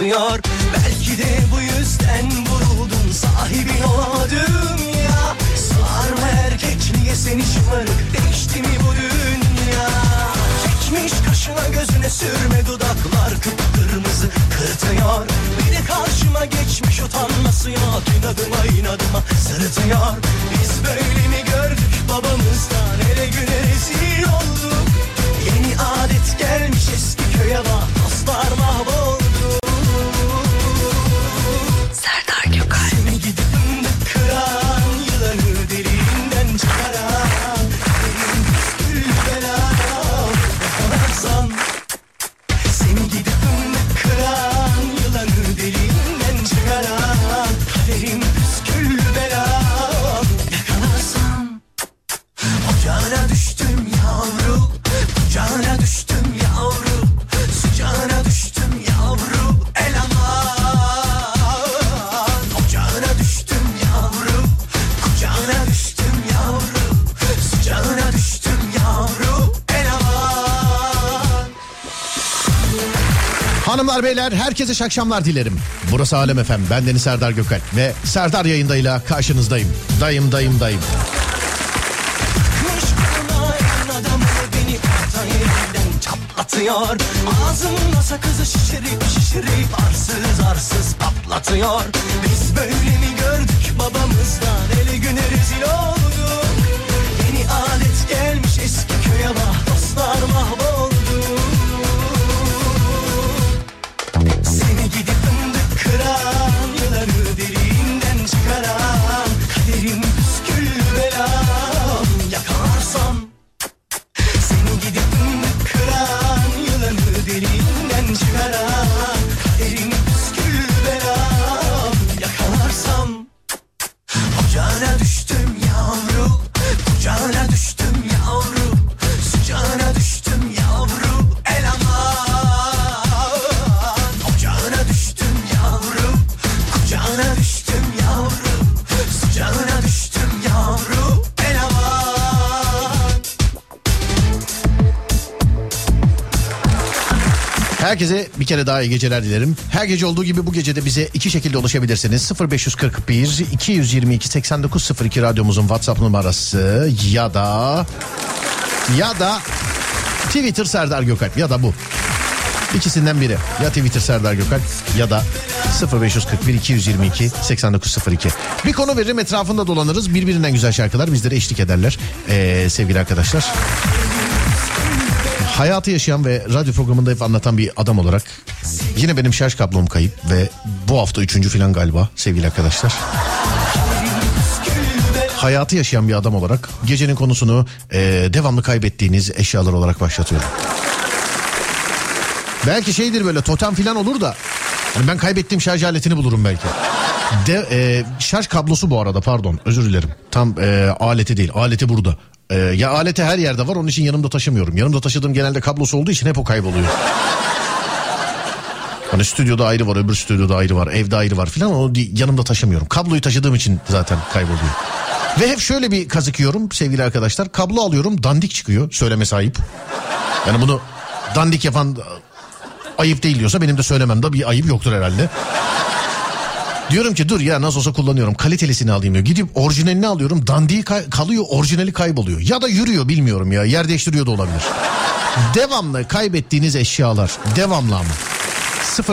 patlatıyor Belki de herkese iyi akşamlar dilerim. Burası Alem Efem. Ben Deniz Serdar Gökal ve Serdar yayındayla karşınızdayım. Dayım dayım dayım. Çatlatıyor Ağzımla sakızı şişirip şişirip arsız arsız patlatıyor Biz böyle mi gördük babamızdan ele güne rezil olduk Herkese bir kere daha iyi geceler dilerim. Her gece olduğu gibi bu gece de bize iki şekilde ulaşabilirsiniz. 0541 222 8902 radyomuzun WhatsApp numarası ya da ya da Twitter Serdar Gökalp ya da bu. İkisinden biri. Ya Twitter Serdar Gökalp ya da 0541 222 8902. Bir konu veririm etrafında dolanırız. Birbirinden güzel şarkılar bizlere eşlik ederler. Ee, sevgili arkadaşlar. Hayatı yaşayan ve radyo programında hep anlatan bir adam olarak yine benim şarj kablom kayıp ve bu hafta üçüncü filan galiba sevgili arkadaşlar. Hayatı yaşayan bir adam olarak gecenin konusunu e, devamlı kaybettiğiniz eşyalar olarak başlatıyorum. Belki şeydir böyle totem filan olur da hani ben kaybettiğim şarj aletini bulurum belki. De, e, şarj kablosu bu arada pardon özür dilerim. Tam e, aleti değil aleti burada. E, ya aleti her yerde var onun için yanımda taşımıyorum. Yanımda taşıdığım genelde kablosu olduğu için hep o kayboluyor. Hani stüdyoda ayrı var öbür stüdyoda ayrı var evde ayrı var filan onu yanımda taşımıyorum. Kabloyu taşıdığım için zaten kayboluyor. Ve hep şöyle bir kazık yiyorum sevgili arkadaşlar. Kablo alıyorum dandik çıkıyor söyleme sahip. Yani bunu dandik yapan ayıp değil diyorsa benim de söylememde bir ayıp yoktur herhalde. Diyorum ki dur ya nasıl olsa kullanıyorum kalitelisini alayım diyor. Gidip orijinalini alıyorum dandiği kay- kalıyor orijinali kayboluyor. Ya da yürüyor bilmiyorum ya yer değiştiriyor da olabilir. Devamlı kaybettiğiniz eşyalar devamlı ama.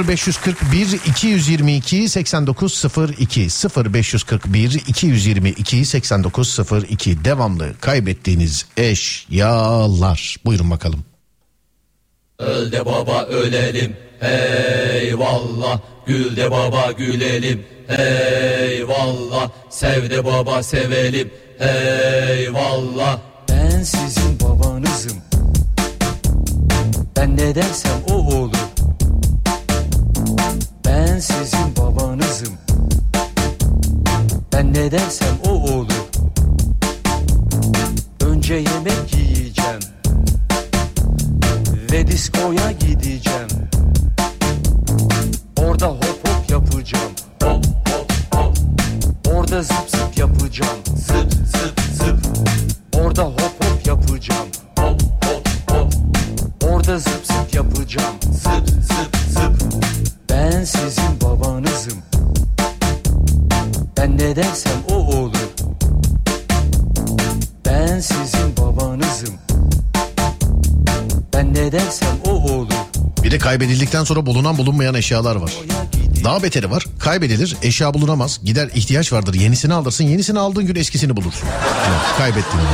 0541 222 8902 0541 222 8902 devamlı kaybettiğiniz eşyalar. Buyurun bakalım. Öl de baba ölelim eyvallah Gül de baba gülelim eyvallah. Sev de baba sevelim eyvallah. Ben sizin babanızım. Ben ne dersem o olur. Ben sizin babanızım. Ben ne dersem o olur. Önce yemek yiyeceğim Ve diskoya gideceğim Orada hop hop yapacağım. Hop hop hop. Orada zıp zıp yapacağım. Zıp zıp zıp. Orada hop hop yapacağım. Hop hop hop. Orada zıp zıp yapacağım. Zıp zıp zıp. Ben sizin babanızım. Ben ne dersem o olur. Ben sizin babanızım. Ben ne dersem o kaybedildikten sonra bulunan bulunmayan eşyalar var. Daha beteri var. Kaybedilir, eşya bulunamaz. Gider ihtiyaç vardır. Yenisini alırsın. Yenisini aldığın gün eskisini bulursun. Yani kaybettiğin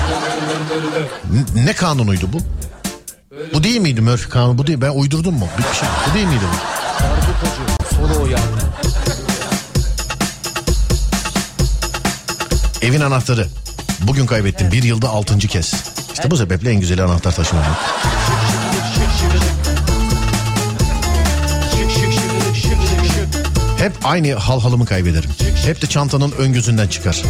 gün. N- Ne kanunuydu bu? Bu değil miydi Murphy kanunu? Bu değil. Ben uydurdum mu? Bir şey. Bu değil miydi bu? Evin anahtarı. Bugün kaybettim. Bir yılda altıncı kez. İşte bu sebeple en güzeli anahtar taşımamak. Hep aynı hal halımı kaybederim. Hep de çantanın ön gözünden çıkar.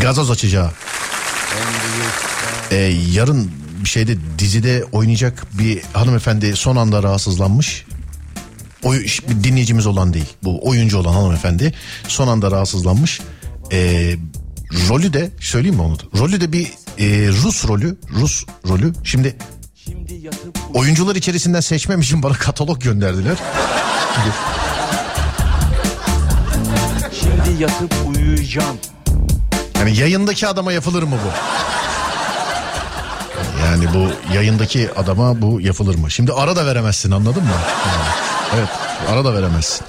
Gazoz açacağı. Ee, yarın bir şeyde dizide oynayacak bir hanımefendi son anda rahatsızlanmış. Oy, bir dinleyicimiz olan değil. Bu oyuncu olan hanımefendi son anda rahatsızlanmış. Ee, rolü de söyleyeyim mi onu? da? Rolü de bir e, Rus rolü. Rus rolü. Şimdi oyuncular içerisinden seçmem için bana katalog gönderdiler. Şimdi yatıp uyuyacağım Yani yayındaki adama yapılır mı bu? Yani bu yayındaki adama bu yapılır mı? Şimdi ara da veremezsin anladın mı? Evet ara da veremezsin.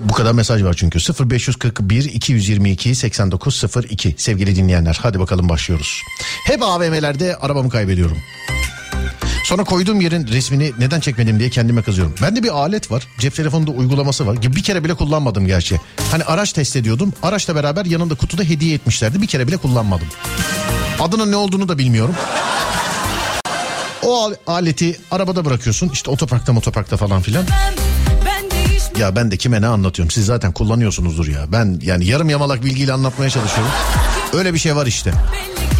Bu kadar mesaj var çünkü 0541 222 8902 sevgili dinleyenler hadi bakalım başlıyoruz. Hep AVM'lerde arabamı kaybediyorum. Sonra koyduğum yerin resmini neden çekmedim diye kendime kızıyorum. Bende bir alet var. Cep telefonunda uygulaması var. Bir kere bile kullanmadım gerçi. Hani araç test ediyordum. Araçla beraber yanında kutuda hediye etmişlerdi. Bir kere bile kullanmadım. Adının ne olduğunu da bilmiyorum. O al- aleti arabada bırakıyorsun. İşte otoparkta otoparkta falan filan. Ya ben de kime ne anlatıyorum? Siz zaten kullanıyorsunuzdur ya. Ben yani yarım yamalak bilgiyle anlatmaya çalışıyorum. Öyle bir şey var işte. belli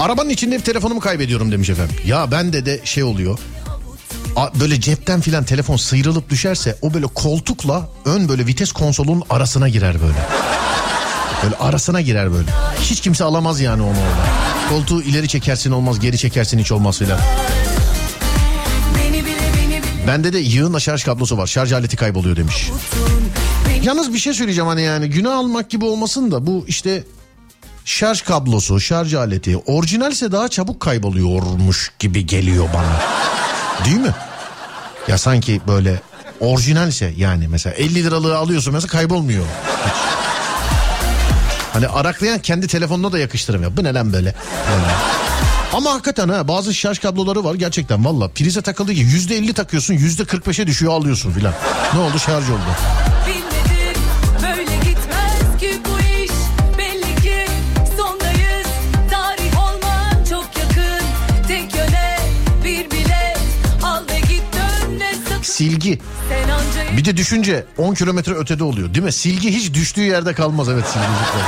Arabanın içinde hep telefonumu kaybediyorum demiş efendim. Ya bende de şey oluyor. Böyle cepten filan telefon sıyrılıp düşerse o böyle koltukla ön böyle vites konsolunun arasına girer böyle. Böyle arasına girer böyle. Hiç kimse alamaz yani onu orada. Koltuğu ileri çekersin olmaz geri çekersin hiç olmaz filan. Bende de yığınla şarj kablosu var. Şarj aleti kayboluyor demiş. Yalnız bir şey söyleyeceğim hani yani günah almak gibi olmasın da bu işte şarj kablosu, şarj aleti orijinalse daha çabuk kayboluyormuş gibi geliyor bana. Değil mi? Ya sanki böyle orijinalse yani mesela 50 liralığı alıyorsun mesela kaybolmuyor. Hani araklayan kendi telefonuna da yakıştırmıyor. Bu ne lan böyle? Yani. Ama hakikaten ha bazı şarj kabloları var gerçekten valla prize takıldığı gibi yüzde elli takıyorsun yüzde kırk beşe düşüyor alıyorsun filan. Ne oldu şarj oldu. Bir de düşünce 10 kilometre ötede oluyor değil mi? Silgi hiç düştüğü yerde kalmaz evet silgicikler.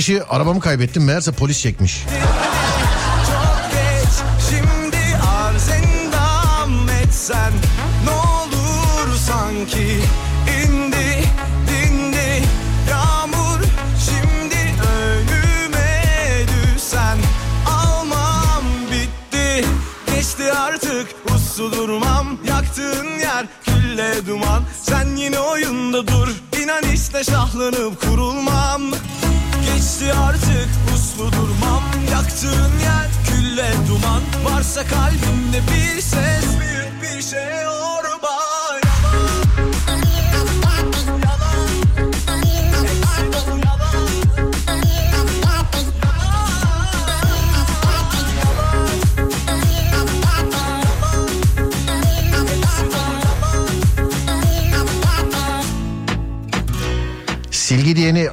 Çıkışı arabamı kaybettim meğerse polis çekmiş.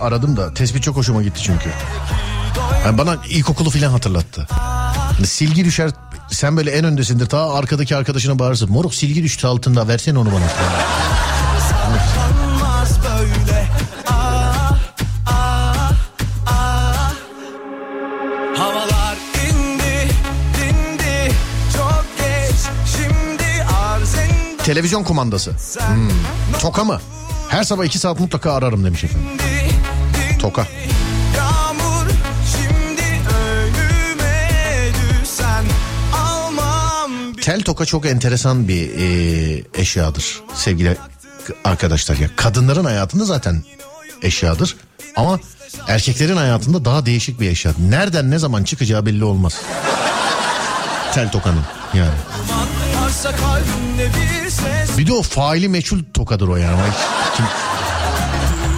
Aradım da tespit çok hoşuma gitti çünkü. Yani bana ilkokulu filan hatırlattı. Hani silgi düşer sen böyle en öndesindir ta arkadaki arkadaşına bağırırsın. Moruk silgi düştü altında versene onu bana. Televizyon kumandası. Hmm. Toka mı? Her sabah iki saat mutlaka ararım demiş efendim. Toka. Yağmur düşsen Tel toka çok enteresan bir e, eşyadır sevgili arkadaşlar. Ya kadınların hayatında zaten eşyadır ama erkeklerin hayatında daha değişik bir eşya. Nereden ne zaman çıkacağı belli olmaz. Tel tokanın yani. bir de o faili meçhul tokadır o yani. Kim-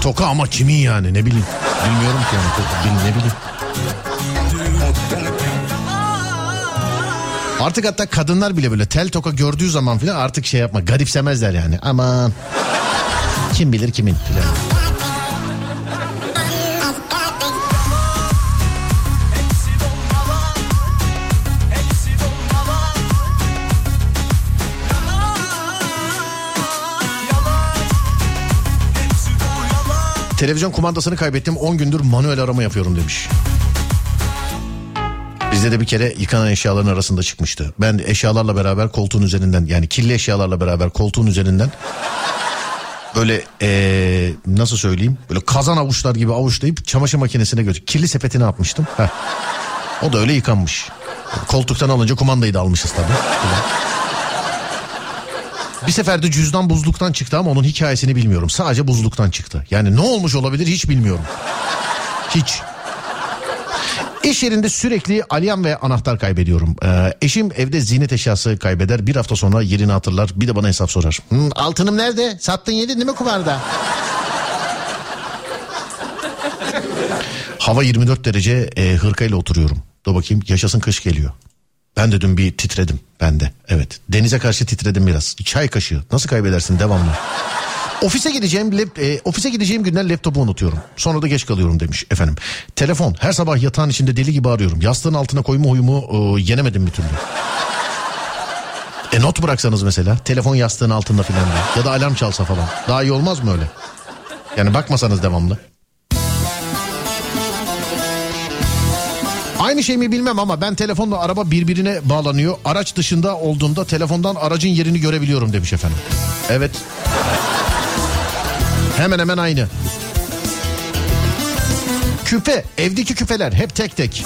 Toka ama kimin yani ne bileyim. Bilmiyorum ki yani. Toka, bil- ne bileyim. Artık hatta kadınlar bile böyle tel toka gördüğü zaman filan artık şey yapma garipsemezler yani. Aman kim bilir kimin filan. Televizyon kumandasını kaybettim 10 gündür manuel arama yapıyorum demiş. Bizde de bir kere yıkanan eşyaların arasında çıkmıştı. Ben eşyalarla beraber koltuğun üzerinden yani kirli eşyalarla beraber koltuğun üzerinden böyle ee, nasıl söyleyeyim böyle kazan avuçlar gibi avuçlayıp çamaşır makinesine götür. Kirli sepetine atmıştım. Heh. O da öyle yıkanmış. Koltuktan alınca kumandayı da almışız tabii. Bir sefer de cüzdan buzluktan çıktı ama onun hikayesini bilmiyorum. Sadece buzluktan çıktı. Yani ne olmuş olabilir hiç bilmiyorum. Hiç. İş yerinde sürekli alyan ve anahtar kaybediyorum. Ee, eşim evde ziynet eşyası kaybeder. Bir hafta sonra yerini hatırlar. Bir de bana hesap sorar. "Hı, altınım nerede? Sattın yedin değil mi kumarda? Hava 24 derece e, hırkayla oturuyorum. Dur bakayım yaşasın kış geliyor. Ben de dün bir titredim. Ben de evet. Denize karşı titredim biraz. Çay kaşığı. Nasıl kaybedersin devamlı? Ofise gideceğim lap- e, ofise gideceğim günler laptopu unutuyorum. Sonra da geç kalıyorum demiş efendim. Telefon her sabah yatağın içinde deli gibi arıyorum. Yastığın altına koyma huyumu e, yenemedim bir türlü. E not bıraksanız mesela telefon yastığın altında filan ya da alarm çalsa falan. Daha iyi olmaz mı öyle? Yani bakmasanız devamlı. Aynı şey mi bilmem ama ben telefonla araba birbirine bağlanıyor. Araç dışında olduğunda telefondan aracın yerini görebiliyorum demiş efendim. Evet. Hemen hemen aynı. Küpe, evdeki küpeler hep tek tek.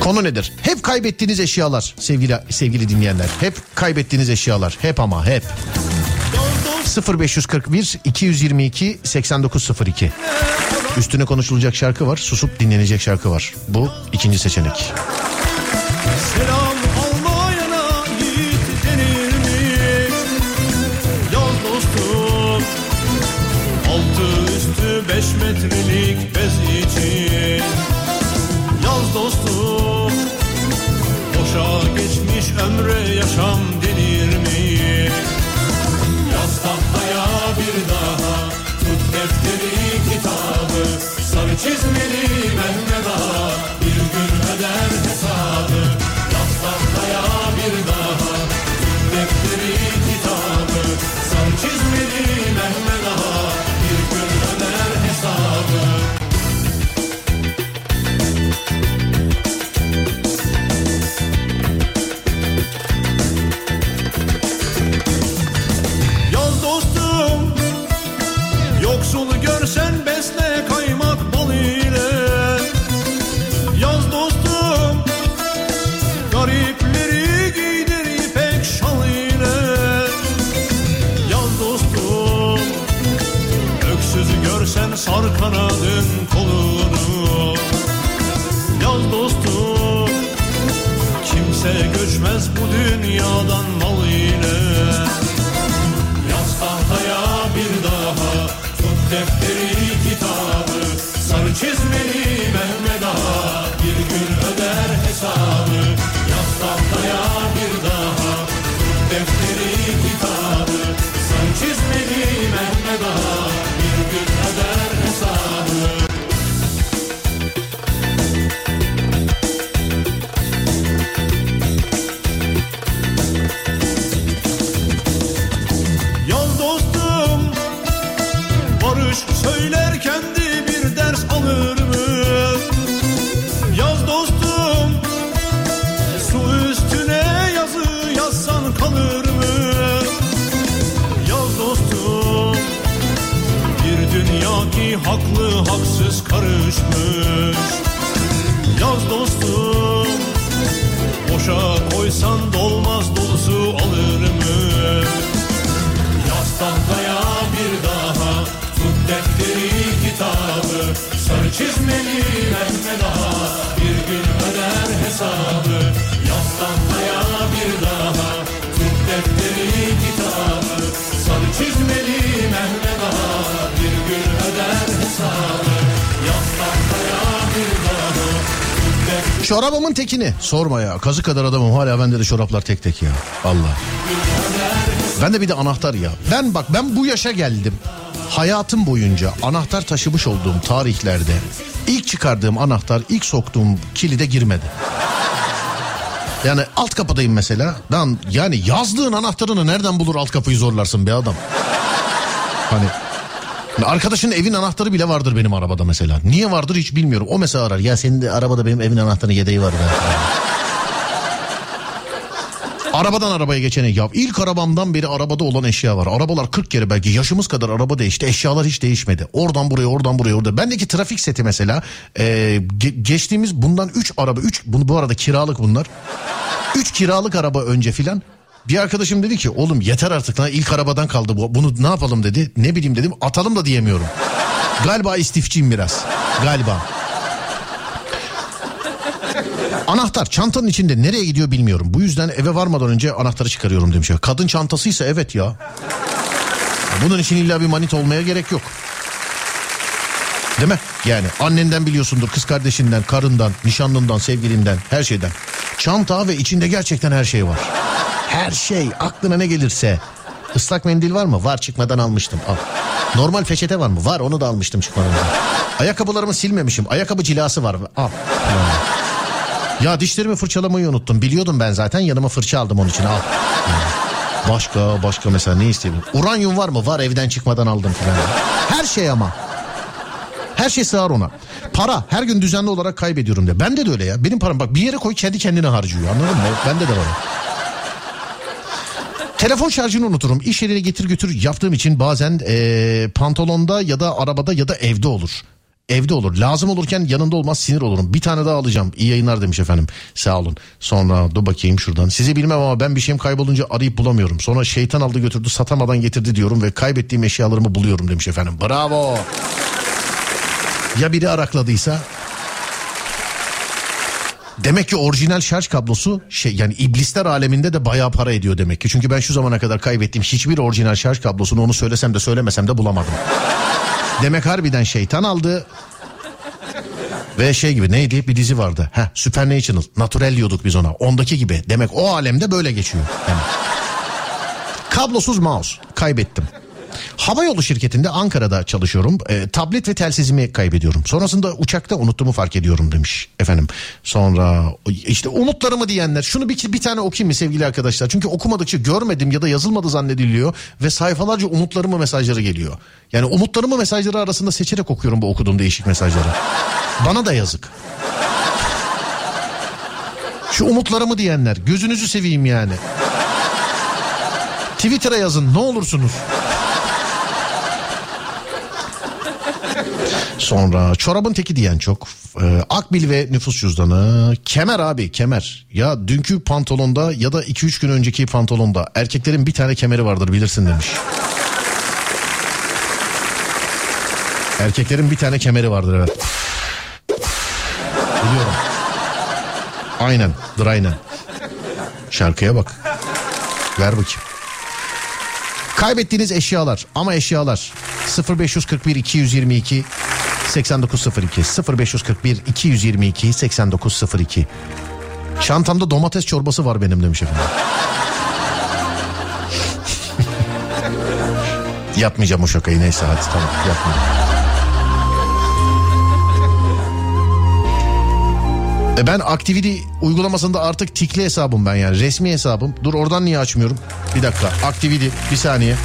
Konu nedir? Hep kaybettiğiniz eşyalar sevgili sevgili dinleyenler. Hep kaybettiğiniz eşyalar. Hep ama hep. 0541 222 8902 Üstüne konuşulacak şarkı var, susup dinlenecek şarkı var. Bu ikinci seçenek. Çorabımın tekini. Sorma ya. Kazı kadar adamım hala bende de çoraplar tek tek ya. Allah. Ben de bir de anahtar ya. Ben bak ben bu yaşa geldim. Hayatım boyunca anahtar taşımış olduğum tarihlerde ilk çıkardığım anahtar ilk soktuğum kilide girmedi. Yani alt kapıdayım mesela. Lan yani yazdığın anahtarını nereden bulur alt kapıyı zorlarsın be adam? Hani Arkadaşın evin anahtarı bile vardır benim arabada mesela. Niye vardır hiç bilmiyorum. O mesela arar. Ya senin de arabada benim evin anahtarı yedeği var. Arabadan arabaya geçene ya ilk arabamdan beri arabada olan eşya var. Arabalar 40 kere belki yaşımız kadar araba değişti. Eşyalar hiç değişmedi. Oradan buraya oradan buraya orada. Bendeki trafik seti mesela e, ge- geçtiğimiz bundan 3 araba 3 bunu bu arada kiralık bunlar. 3 kiralık araba önce filan bir arkadaşım dedi ki oğlum yeter artık lan ilk arabadan kaldı bu. Bunu ne yapalım dedi. Ne bileyim dedim atalım da diyemiyorum. Galiba istifçiyim biraz. Galiba. Anahtar çantanın içinde nereye gidiyor bilmiyorum. Bu yüzden eve varmadan önce anahtarı çıkarıyorum demiş. Kadın çantasıysa evet ya. Bunun için illa bir manit olmaya gerek yok. Değil mi? Yani annenden biliyorsundur, kız kardeşinden, karından, nişanlından, sevgilinden, her şeyden. Çanta ve içinde gerçekten her şey var. Her şey aklına ne gelirse. Islak mendil var mı? Var çıkmadan almıştım. Al. Normal peçete var mı? Var onu da almıştım çıkmadan. Ayakkabılarımı silmemişim. Ayakkabı cilası var. Al. Ya dişlerimi fırçalamayı unuttum. Biliyordum ben zaten yanıma fırça aldım onun için. Al. Başka başka mesela ne isteyeyim? Uranyum var mı? Var evden çıkmadan aldım falan. Her şey ama. Her şey sığar ona. Para her gün düzenli olarak kaybediyorum de. Bende de öyle ya. Benim param bak bir yere koy kendi kendine harcıyor anladın mı? Bende de var. Telefon şarjını unuturum. İş yerine getir götür yaptığım için bazen eee, pantolonda ya da arabada ya da evde olur. Evde olur. Lazım olurken yanında olmaz sinir olurum. Bir tane daha alacağım. İyi yayınlar demiş efendim. Sağ olun. Sonra dur bakayım şuradan. Sizi bilmem ama ben bir şeyim kaybolunca arayıp bulamıyorum. Sonra şeytan aldı götürdü satamadan getirdi diyorum ve kaybettiğim eşyalarımı buluyorum demiş efendim. Bravo. Ya biri arakladıysa? Demek ki orijinal şarj kablosu şey yani iblisler aleminde de bayağı para ediyor demek ki. Çünkü ben şu zamana kadar kaybettiğim hiçbir orijinal şarj kablosunu onu söylesem de söylemesem de bulamadım. Demek harbiden şeytan aldı. Ve şey gibi neydi bir dizi vardı. Heh, Supernatural. Natural diyorduk biz ona. Ondaki gibi. Demek o alemde böyle geçiyor. Yani. Kablosuz mouse. Kaybettim. Havayolu şirketinde Ankara'da çalışıyorum. E, tablet ve telsizimi kaybediyorum. Sonrasında uçakta unuttuğumu fark ediyorum demiş efendim. Sonra işte umutlarımı diyenler şunu bir, bir tane okuyayım mı sevgili arkadaşlar? Çünkü okumadıkça görmedim ya da yazılmadı zannediliyor ve sayfalarca umutlarımı mesajları geliyor. Yani umutlarımı mesajları arasında seçerek okuyorum bu okuduğum değişik mesajları. Bana da yazık. Şu umutlarımı diyenler gözünüzü seveyim yani. Twitter'a yazın ne olursunuz. Sonra çorabın teki diyen çok. Ee, akbil ve nüfus cüzdanı. Kemer abi kemer. Ya dünkü pantolonda ya da 2-3 gün önceki pantolonda erkeklerin bir tane kemeri vardır bilirsin demiş. Erkeklerin bir tane kemeri vardır evet. Biliyorum. Aynen. Aynen. Şarkıya bak. Ver bakayım. Kaybettiğiniz eşyalar ama eşyalar 0541 222 8902 0541 222 8902 Çantamda domates çorbası var benim demiş efendim. Yapmayacağım o şakayı neyse hadi tamam yapmayacağım. E ben Activity uygulamasında artık tikli hesabım ben yani resmi hesabım. Dur oradan niye açmıyorum? Bir dakika Activity bir saniye.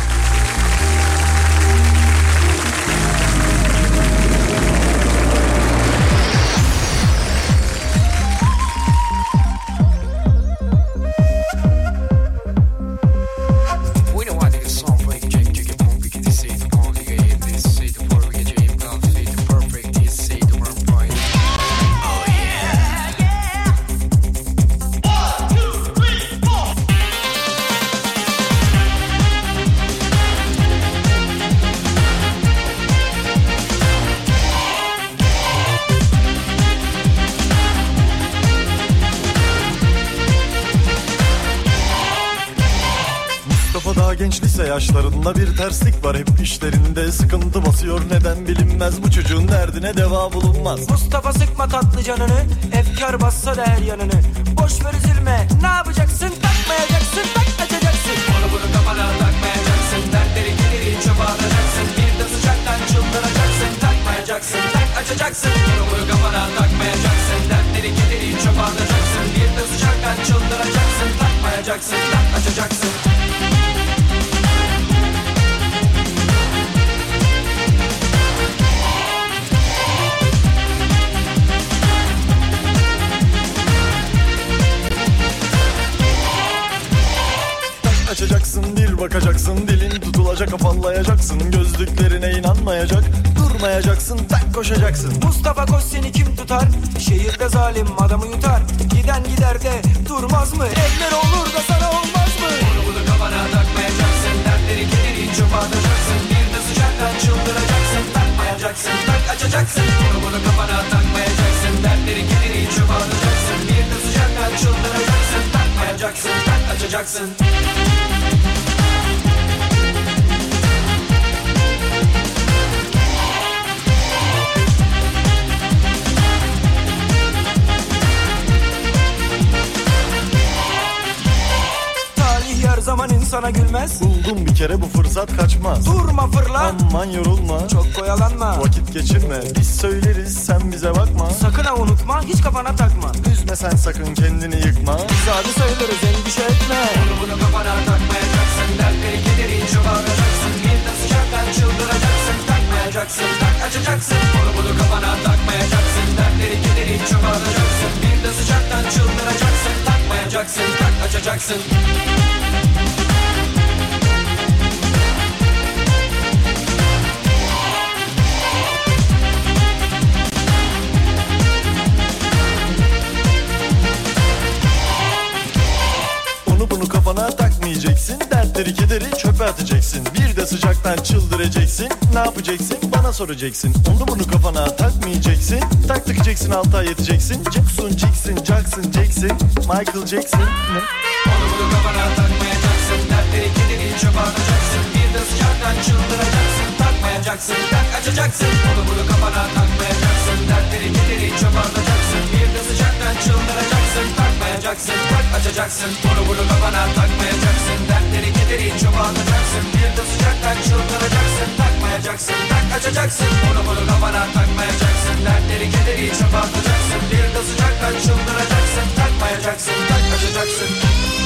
İşlerinde sıkıntı basıyor neden bilinmez. Bu çocuğun derdine deva bulunmaz. Mustafa sıkma tatlı canını Efkar bassa da her yanını koşacaksın. Mustafa koş seni kim tutar? Şehirde zalim adamı yutar. Giden gider de durmaz mı? Eller olur da sana olmaz mı? Onu bunu kafana takmayacaksın, dertleri geliri çöpe atacaksın. Bir de sıcaktan çıldıracaksın, takmayacaksın, tak açacaksın. Onu bunu kafana takmayacaksın, dertleri geliri çöpe atacaksın. Bir de sıcaktan çıldıracaksın, takmayacaksın, tak açacaksın. İnsana gülmez. Buldum bir kere bu fırsat kaçmaz. Durma fırla. Aman yorulma. Çok koyalanma Vakit geçirme. Biz söyleriz sen bize bakma. Sakın ha unutma hiç kafana takma. Üzme sen sakın kendini yıkma. Sadı sayılırız endişe etme. Onu bunu kafana takmayacaksın, dertleri geliri çöpe atacaksın. Bir de sıcaktan çıldıracaksın, takmayacaksın, tak açacaksın. Onu bunu kafana takmayacaksın, dertleri geliri çöpe atacaksın. Bir de sıcaktan çıldıracaksın, takmayacaksın, tak açacaksın. Takmayacaksın Dertleri kederi çöpe atacaksın. Bir de sıcaktan çıldıracaksın. Ne yapacaksın? Bana soracaksın. Onu bunu kafana takmayacaksın. Tak takacaksın altı ay yeteceksin Jackson Jackson Jackson Jackson Michael Jackson. Ne? Onu bunu kafana takmayacaksın. Dertleri kederi çöpe atacaksın. Bir de sıcaktan çıldıracaksın. Takmayacaksın tak açacaksın. Onu bunu kafana takmayacaksın Dertleri kederi çöpe atacaksın Bir de sıcaktan çıldıracaksın. Takmayacaksın tak açacaksın. Onu bunu kafana takmayacaksın. Dertleri kederi çöpe atacaksın Bir de sıcaktan çıldıracaksın. Takmayacaksın tak açacaksın. Onu bunu kafana takmayacaksın. Dertleri kederi çöpe atacaksın Bir de sıcaktan çıldıracaksın. Takmayacaksın tak açacaksın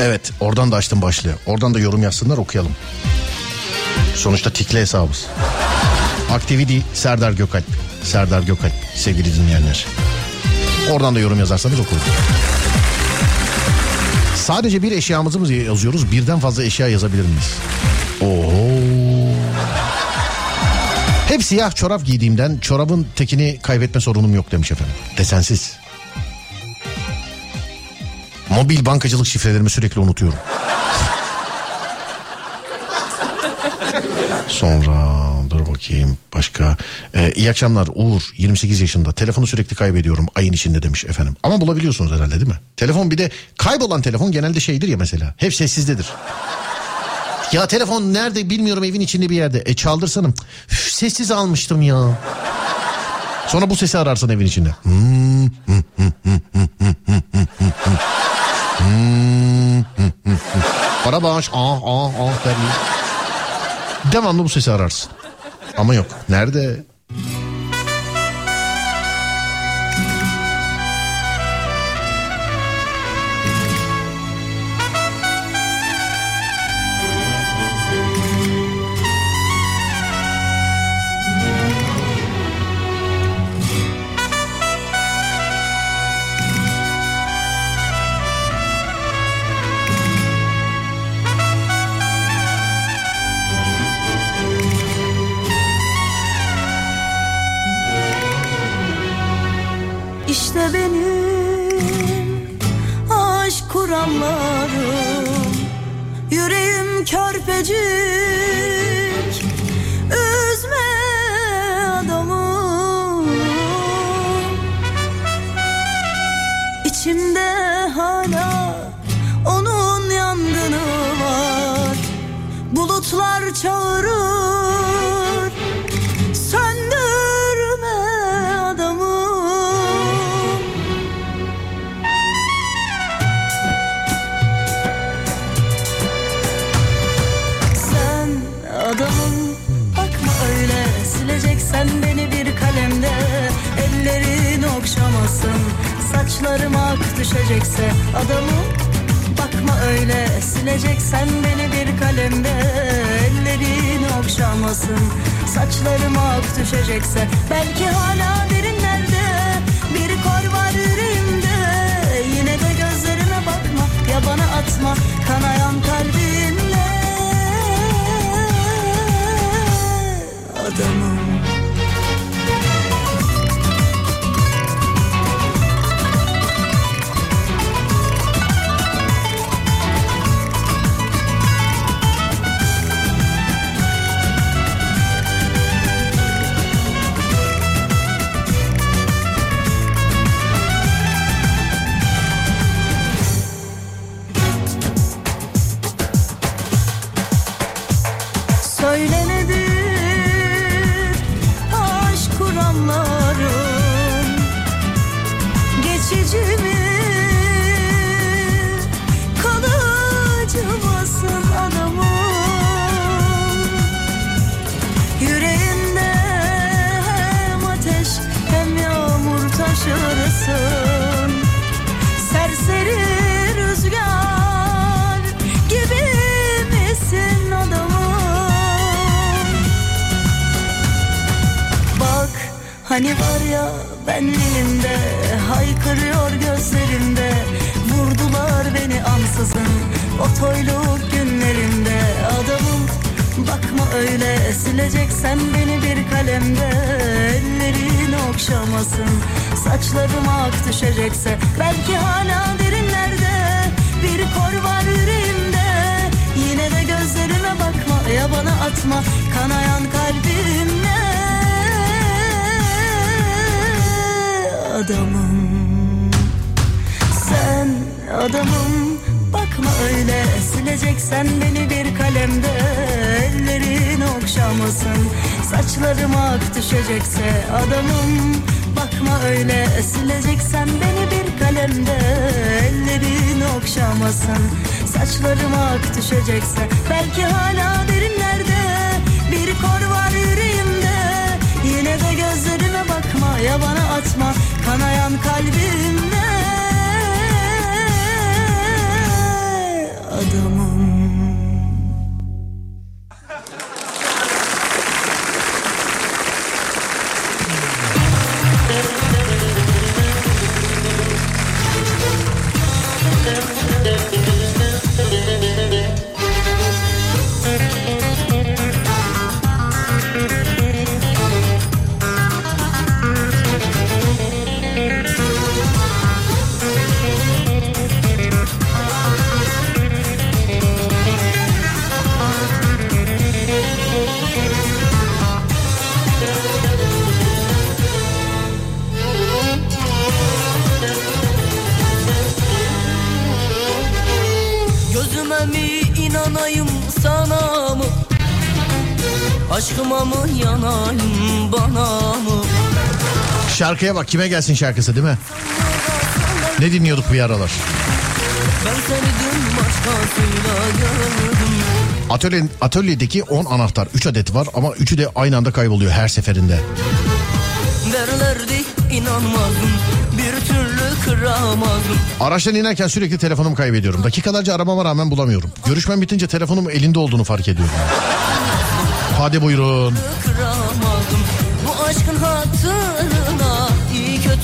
Evet oradan da açtım başlığı. Oradan da yorum yazsınlar okuyalım. Sonuçta tikli hesabız. Aktividi Serdar Gökalp. Serdar Gökalp sevgili dinleyenler. Oradan da yorum yazarsanız okuruz. Sadece bir eşyamızı mı yazıyoruz? Birden fazla eşya yazabilir miyiz? Oho. Hep siyah çorap giydiğimden çorabın tekini kaybetme sorunum yok demiş efendim. Desensiz. Mobil bankacılık şifrelerimi sürekli unutuyorum. Sonra dur bakayım başka. Ee, iyi akşamlar Uğur 28 yaşında. Telefonu sürekli kaybediyorum ayın içinde demiş efendim. Ama bulabiliyorsunuz herhalde değil mi? Telefon bir de kaybolan telefon genelde şeydir ya mesela. Hep sessizdedir. Ya telefon nerede bilmiyorum evin içinde bir yerde. E çaldırsanım. Üf, sessiz almıştım ya. Sonra bu sesi ararsın evin içinde. Para bağış ah ah ah der. Devamlı bu sesi ararsın. Ama yok. Nerede? İşte benim aşk kuramlarım Yüreğim körpecik Üzme adamı. İçimde hala onun yangını var. Bulutlar çağırır Saçlarım ak düşecekse adamım Bakma öyle sileceksen beni bir kalemde Ellerin okşamasın. Saçlarım ak düşecekse Belki hala derinlerde Bir kor var yüreğimde. Yine de gözlerime bakma Ya bana atma kanayan düşecekse Belki hala derinlerde Bir kor var yüreğimde. Yine de gözlerime bakma Ya bana atma kanayan kalbimle. Adamım sen adamım Bakma öyle sileceksen beni bir kalemde. Ellerin okşamasın Saçlarıma ak düşecekse adamım Bakma öyle sileceksen beni bir kalemde. Ellerin okşamasın Saçlarıma ak düşecekse. Belki hala derinlerde Bir kor var yüreğimde. Yine de gözlerime bakma ya bana atma. Kanayan kalbimle Şarkıya bak kime gelsin şarkısı değil mi? Ne dinliyorduk bir aralar? Atölye, atölyedeki 10 anahtar 3 adet var ama 3'ü de aynı anda kayboluyor her seferinde. Derlerdi inanmadım bir türlü kıramadım Araçtan inerken sürekli telefonumu kaybediyorum. Dakikalarca aramama rağmen bulamıyorum. Görüşmem bitince telefonum elinde olduğunu fark ediyorum. Hadi buyurun. Kıramadım bu aşkın iyi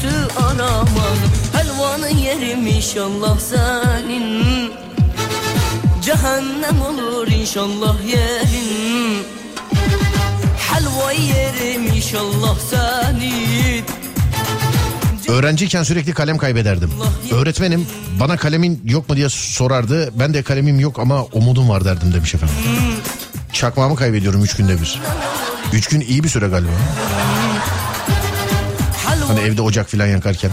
kötü aramadım Helvanın yerim inşallah senin Cehennem olur inşallah yerin Helva yerim inşallah senin Öğrenciyken sürekli kalem kaybederdim. Öğretmenim bana kalemin yok mu diye sorardı. Ben de kalemim yok ama umudum var derdim demiş efendim. Çakmağımı kaybediyorum 3 günde bir. 3 gün iyi bir süre galiba. Hani evde ocak filan yakarken.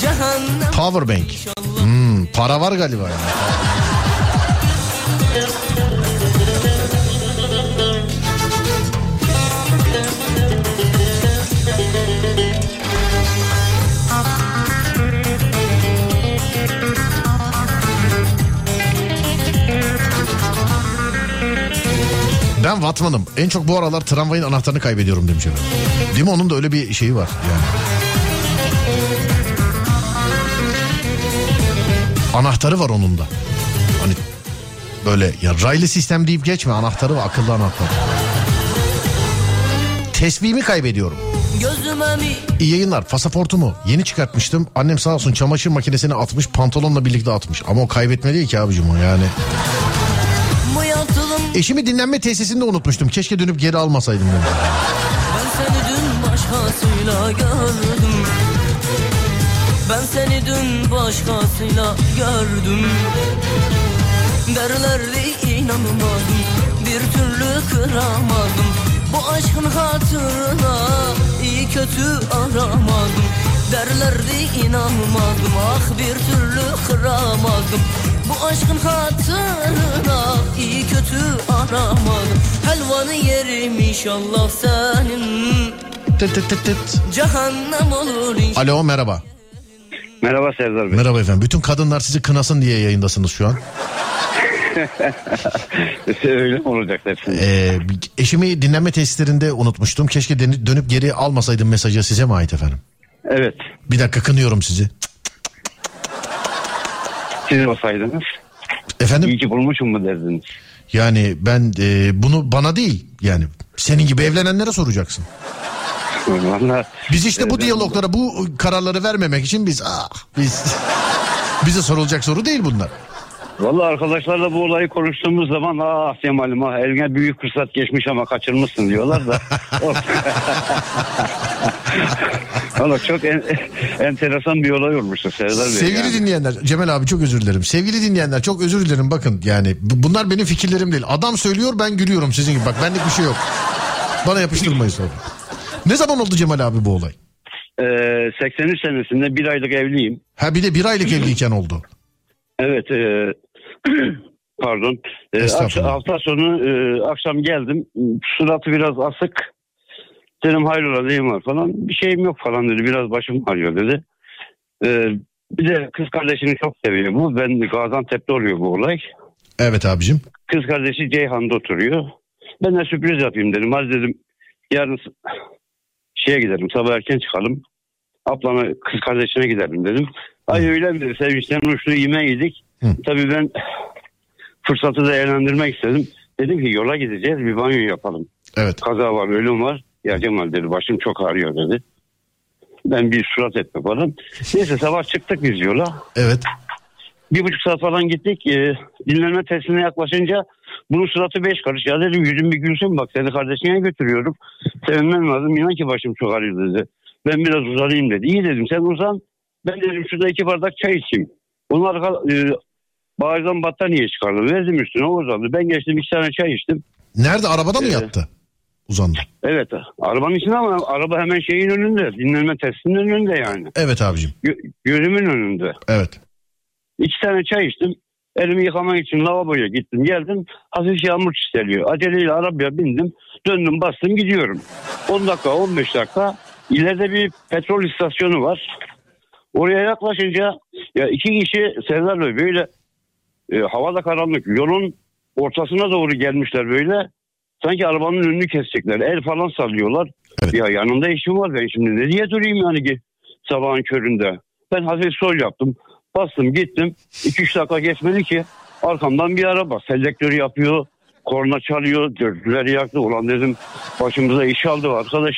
Cehennem Powerbank. Hmm, para var galiba yani. Ben Vatman'ım. En çok bu aralar tramvayın anahtarını kaybediyorum demiş efendim. Değil mi? Onun da öyle bir şeyi var yani. Anahtarı var onun da. Hani böyle ya raylı sistem deyip geçme anahtarı var akıllı anahtar. Tesbihimi kaybediyorum. İyi yayınlar. Pasaportumu yeni çıkartmıştım. Annem sağ olsun çamaşır makinesine atmış pantolonla birlikte atmış. Ama o kaybetme değil ki abicim o yani. Eşimi dinlenme tesisinde unutmuştum. Keşke dönüp geri almasaydım demiş. Ben seni dün başkasıyla gördüm. Ben seni dün başkasıyla gördüm. Derlerdi inanmadım Bir türlü kıramadım. Bu aşkın hatırına iyi kötü aramadım. Derlerdi inanmadım ah bir türlü kıramadım Bu aşkın hatırına iyi kötü aramadım Helvanı yerim inşallah senin Tıt tıt tıt tıt. Cehennem olur inşallah Alo merhaba. Merhaba Serdar Bey. Merhaba efendim. Bütün kadınlar sizi kınasın diye yayındasınız şu an. Öyle mi olacak hepsini? Ee, eşimi dinlenme tesislerinde unutmuştum. Keşke dönüp geri almasaydım mesajı size mi ait efendim? Evet. Bir dakika kınıyorum sizi. Siz olsaydınız Efendim? iyi ki bulmuşum mu derdiniz? Yani ben e, bunu bana değil yani senin gibi evlenenlere soracaksın. Vallahi Biz işte bu diyaloglara bu kararları vermemek için biz ah biz bize sorulacak soru değil bunlar. Vallahi arkadaşlarla bu olayı konuştuğumuz zaman ah Cemal'im ah eline büyük fırsat geçmiş ama kaçırmışsın diyorlar da. Valla çok en- enteresan bir olay olmuştu Serdar Bey. Sevgili yani. dinleyenler Cemal abi çok özür dilerim. Sevgili dinleyenler çok özür dilerim bakın yani bu- bunlar benim fikirlerim değil. Adam söylüyor ben gülüyorum sizin gibi bak benlik bir şey yok. Bana yapıştırmayın sonra. Ne zaman oldu Cemal abi bu olay? Ee, 83 senesinde bir aylık evliyim. Ha bir de bir aylık evliyken oldu. Evet. e, pardon. E, hafta sonu e, akşam geldim. Suratı biraz asık. Dedim hayrola neyim var falan. Bir şeyim yok falan dedi. Biraz başım ağrıyor dedi. E, bir de kız kardeşini çok seviyor bu. Ben Gaziantep'te oluyor bu olay. Evet abicim. Kız kardeşi Ceyhan'da oturuyor. Ben de sürpriz yapayım dedim. Hadi dedim yarın şeye gidelim sabah erken çıkalım. Ablana kız kardeşine gidelim dedim. Ay öyle dedi. Sevinçten uçtu yemeğe yedik. Tabii ben fırsatı değerlendirmek istedim. Dedim ki yola gideceğiz bir banyo yapalım. Evet. Kaza var ölüm var. Ya Cemal dedi başım çok ağrıyor dedi. Ben bir surat etme falan. Neyse sabah çıktık biz yola. Evet. Bir buçuk saat falan gittik. Ee, dinlenme testine yaklaşınca bunun suratı beş karış. Ya dedim yüzüm bir gülsün bak seni kardeşine götürüyorum. Sevinmem lazım. İnan ki başım çok ağrıyor dedi. Ben biraz uzanayım dedi. İyi dedim sen uzan. Ben dedim şurada iki bardak çay içeyim. Onlar e, bağırdan battaniye çıkardı. Verdim üstüne o uzandı. Ben geçtim iki tane çay içtim. Nerede arabada mı Ee, yattı? Uzandı. Evet arabanın içinde ama araba hemen şeyin önünde. Dinlenme testinin önünde yani. Evet abicim. Gö- gözümün önünde. Evet. İki tane çay içtim. Elimi yıkamak için lavaboya gittim geldim. Hafif yağmur çiseliyor. Aceleyle arabaya bindim. Döndüm bastım gidiyorum. 10 dakika 15 dakika. İleride bir petrol istasyonu var. Oraya yaklaşınca ya iki kişi Serdar Bey böyle e, havada karanlık yolun ortasına doğru gelmişler böyle. Sanki arabanın önünü kesecekler. El falan sallıyorlar. Ya yanında işim var ben şimdi ne diye durayım yani ki sabahın köründe. Ben hafif sol yaptım. Bastım gittim. 2-3 dakika geçmedi ki arkamdan bir araba selektörü yapıyor. Korna çalıyor. Dörtlüleri yaktı. Ulan dedim başımıza iş aldı arkadaş.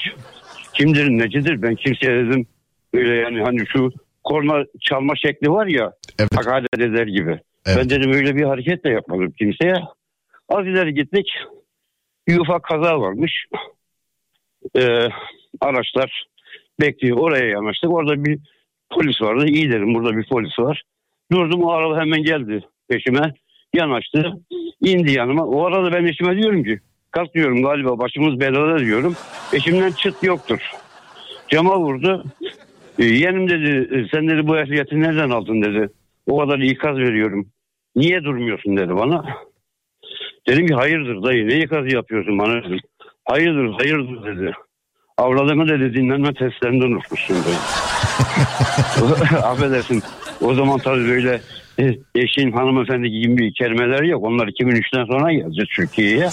Kimdir necidir ben kimseye dedim. Öyle yani hani şu korna çalma şekli var ya. Hakaret eder gibi. Ben dedim öyle bir hareket de yapmadım kimseye. Az ileri gittik. Bir ufak kaza varmış. Ee, araçlar bekliyor. Oraya yanaştık. Orada bir polis vardı. İyi dedim burada bir polis var. Durdum o araba hemen geldi peşime. Yanaştı. indi yanıma. O arada ben eşime diyorum ki kalk diyorum galiba başımız belada diyorum. Eşimden çıt yoktur. Cama vurdu. E, yeğenim dedi "E, sen dedi bu ehliyeti nereden aldın dedi. O kadar ikaz veriyorum. Niye durmuyorsun dedi bana. Dedim ki hayırdır dayı ne ikazı yapıyorsun bana dedim. Hayırdır hayırdır dedi. Avradını dedi dinlenme testlerinden unutmuşsun dedi. Affedersin. O zaman tabii böyle e, eşin hanımefendi gibi kelimeler yok. Onlar 2003'ten sonra geldi Türkiye'ye.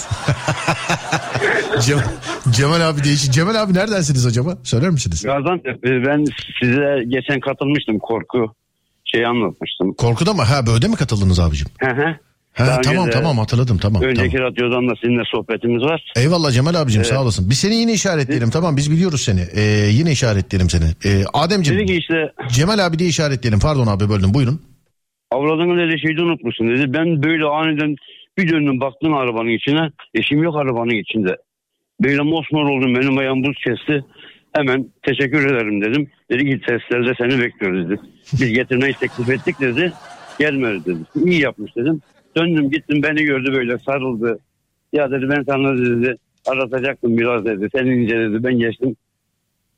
Cem- Cemal abi değişik. Cemal abi neredensiniz acaba? Söyler misiniz? Gaziantep e, ben size geçen katılmıştım korku şey anlatmıştım. Korkuda mı? Ha böyle mi katıldınız abicim? Hı hı. Ha, Daha önce tamam de- tamam hatırladım tamam. Önceki radyodan da sizinle sohbetimiz var. Eyvallah Cemal abicim Evet. sağ olasın. Biz seni yine işaretleyelim tamam biz biliyoruz seni. Ee, yine işaretleyelim seni. Ee, Ademciğim Dedi ki işte Cemal abi diye işaretleyelim. Pardon abi böldüm buyurun. avradını dedi şeyde unutmuşsun dedi. Ben böyle aniden bir döndüm baktım arabanın içine. Eşim yok arabanın içinde. Böyle mosmor oldum benim ayağım buz kesti. Hemen teşekkür ederim dedim. Dedi ki testlerde seni bekliyoruz dedi. Biz getirmeyi teklif ettik dedi. Gelmedi dedi. İyi yapmış dedim. Döndüm gittim beni gördü böyle sarıldı. Ya dedi ben sana dedi aratacaktım biraz dedi. Sen ince dedi ben geçtim.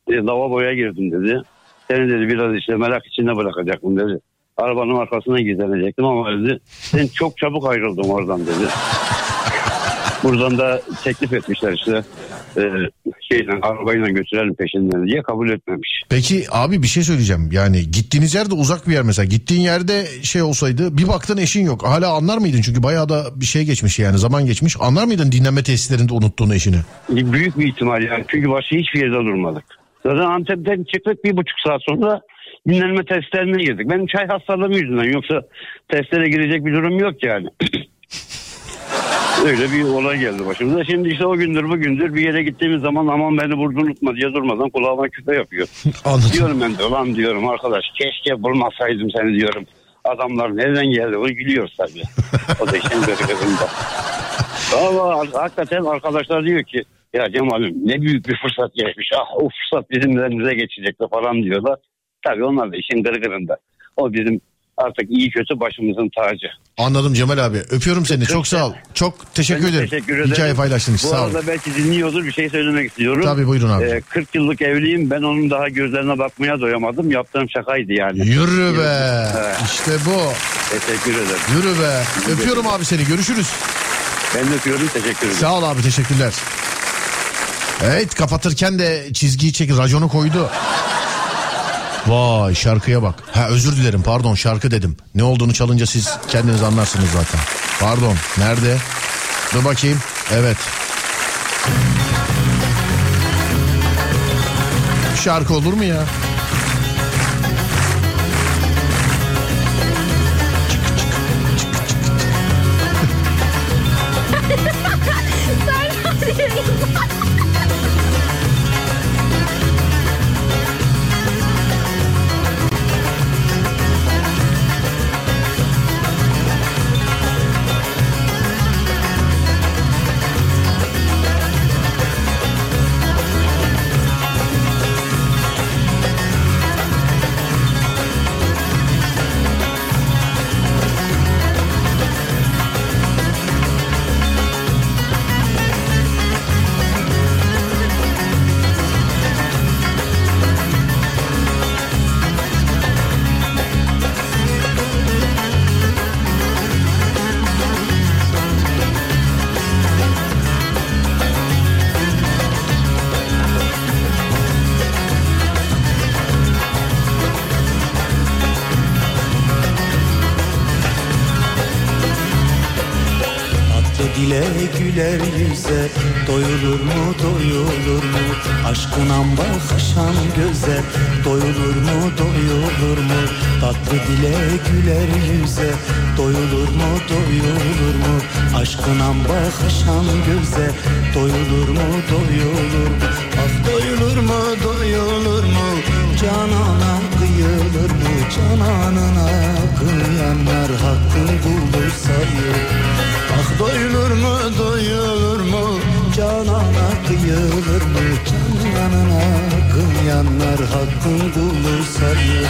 E, lavaboya girdim dedi. Seni dedi biraz işte merak içinde bırakacaktım dedi. Arabanın arkasına gizlenecektim ama dedi sen çok çabuk ayrıldın oradan dedi. Buradan da teklif etmişler işte e, şeyle arabayla götürelim peşinden diye kabul etmemiş. Peki abi bir şey söyleyeceğim. Yani gittiğiniz yer de uzak bir yer mesela. Gittiğin yerde şey olsaydı bir baktın eşin yok. Hala anlar mıydın? Çünkü bayağı da bir şey geçmiş yani zaman geçmiş. Anlar mıydın dinlenme tesislerinde unuttuğun eşini? Büyük bir ihtimal yani çünkü başka hiçbir yerde durmadık. Zaten Antep'ten çıktık bir buçuk saat sonra dinlenme testlerine girdik. Benim çay hastalığım yüzünden yoksa testlere girecek bir durum yok yani. Öyle bir olay geldi başımıza. Şimdi işte o gündür bugündür bir yere gittiğimiz zaman aman beni burada unutma diye durmadan kulağıma küpe yapıyor. Anladım. Diyorum ben de ulan diyorum arkadaş keşke bulmasaydım seni diyorum. adamlar nereden geldi o gülüyor tabii. O da işin gırgırında. Valla hakikaten arkadaşlar diyor ki ya Cemal'im ne büyük bir fırsat geçmiş. Ah o fırsat bizim elimize geçecekti falan diyorlar. Tabii onlar da işin gırgırında. O bizim artık iyi kötü başımızın tacı. Anladım Cemal abi. Öpüyorum seni. Çok sağ ol. Çok teşekkür ederim. Teşekkür ederim. Hikaye paylaştığın için Bu sağ ol. arada belki dinliyordur bir şey söylemek istiyorum. Tabii, buyurun abi. Ee, 40 yıllık evliyim ben onun daha gözlerine bakmaya doyamadım. Yaptığım şakaydı yani. Yürü be. Evet. İşte bu. Teşekkür ederim. Yürü be. Öpüyorum abi seni. Görüşürüz. Ben de öpüyorum teşekkür ederim. Sağ ol abi teşekkürler. Evet kapatırken de çizgiyi çek raconu koydu. Vay şarkıya bak. Ha özür dilerim pardon şarkı dedim. Ne olduğunu çalınca siz kendiniz anlarsınız zaten. Pardon nerede? Dur bakayım. Evet. Şarkı olur mu ya? Aşkına bakışan göze Doyulur mu doyulur mu? Ah doyulur mu doyulur mu? Canana kıyılır mı? Cananına kıyanlar Hakkın kulu sayır Ah doyulur mu doyulur mu? Canana kıyılır mı? Cananına kıyanlar Hakkın kulu sayır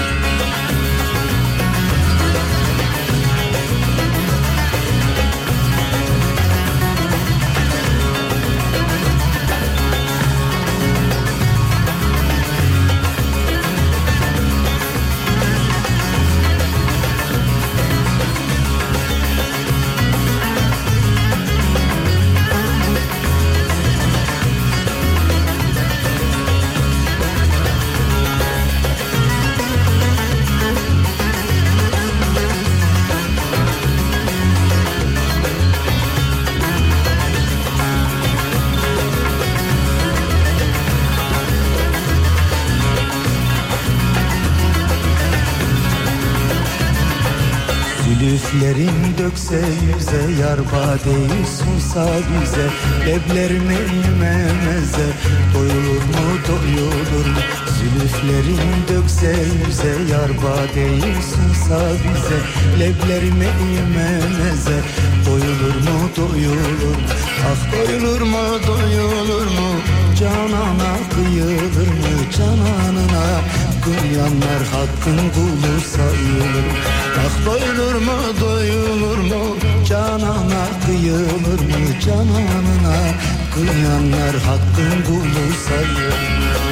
badeyi sunsa bize Leblerime imemeze Doyulur mu doyulur mu? Zülüflerin dökse yüze Yar badeyi sunsa bize Leblerime imemeze Doyulur mu doyulur mu? Ah doyulur mu doyulur mu? Canana kıyılır mı? Cananına kıyanlar hakkın kulu sayılır Ah doyulur mu doyulur mu Canana kıyılır mı Cananına? Kıyanlar hakkın kulu sayılır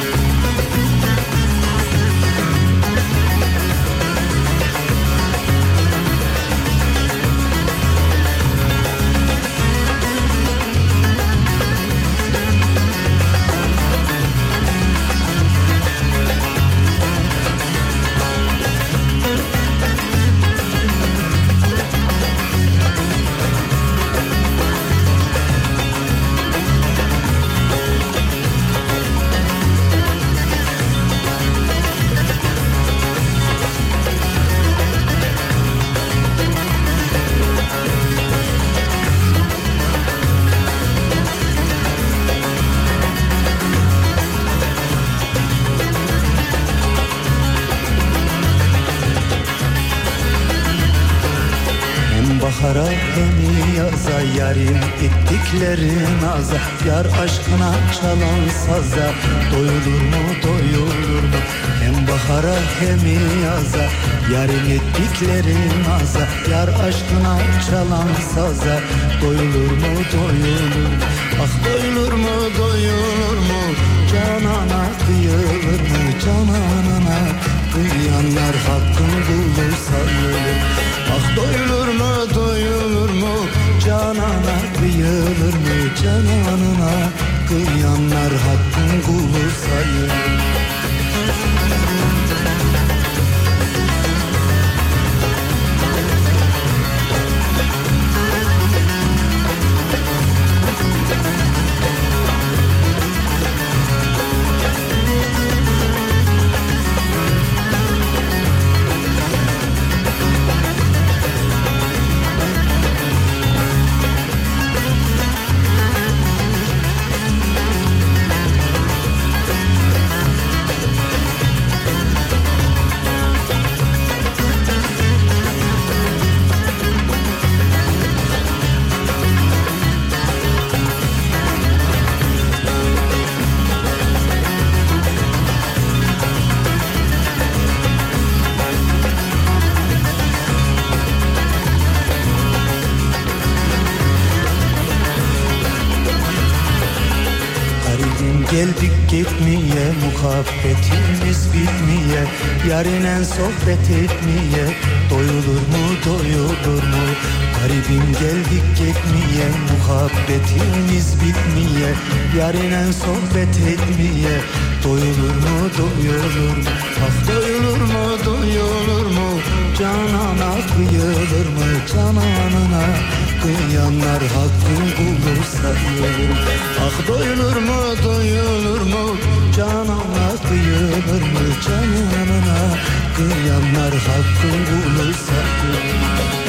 ettiklerin aza Yar aşkına çalan saza. Doyulur mu doyulur mu? Hem bahara hem yaza Yarim ettiklerin aza Yar aşkına çalan saza. Doyulur mu doyulur mu? Ah doyulur mu doyulur mu? Canana kıyılır mı? Cananına Kıyanlar hakkın kulu sayılır. Ah doyulur mu doyulur mu? Canana kıyılır cananına Kıyanlar hakkın kulu sayılır sohbet etmeye Doyulur mu doyulur mu? Ah doyulur mu doyulur mu? Canana kıyılır mı? Cananına Kıyanlar hakkın kulu sayılır Ah doyulur mu doyulur mu? Canana kıyılır mı? Cananına Kıyanlar hakkın kulu sayılır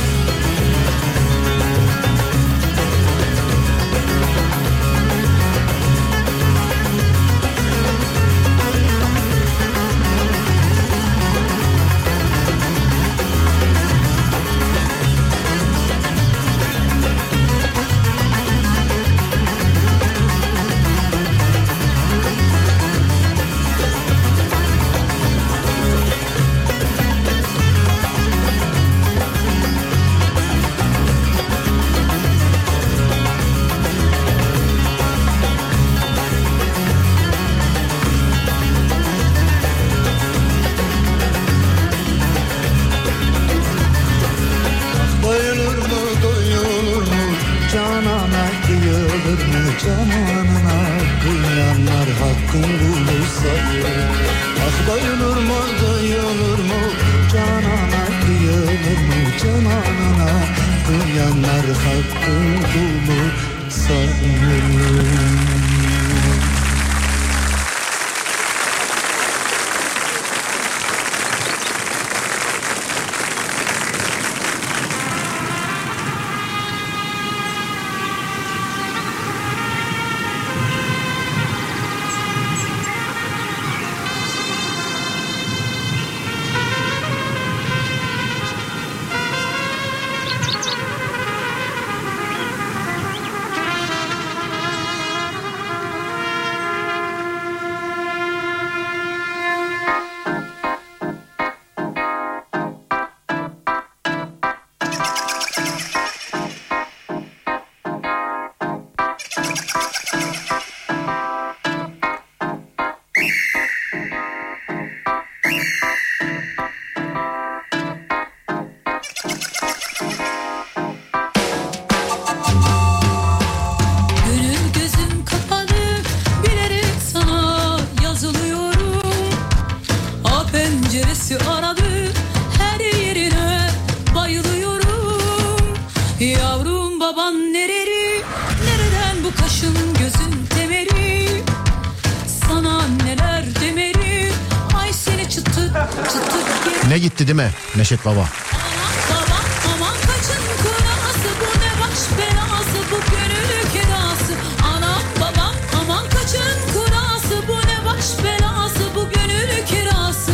gönül kirası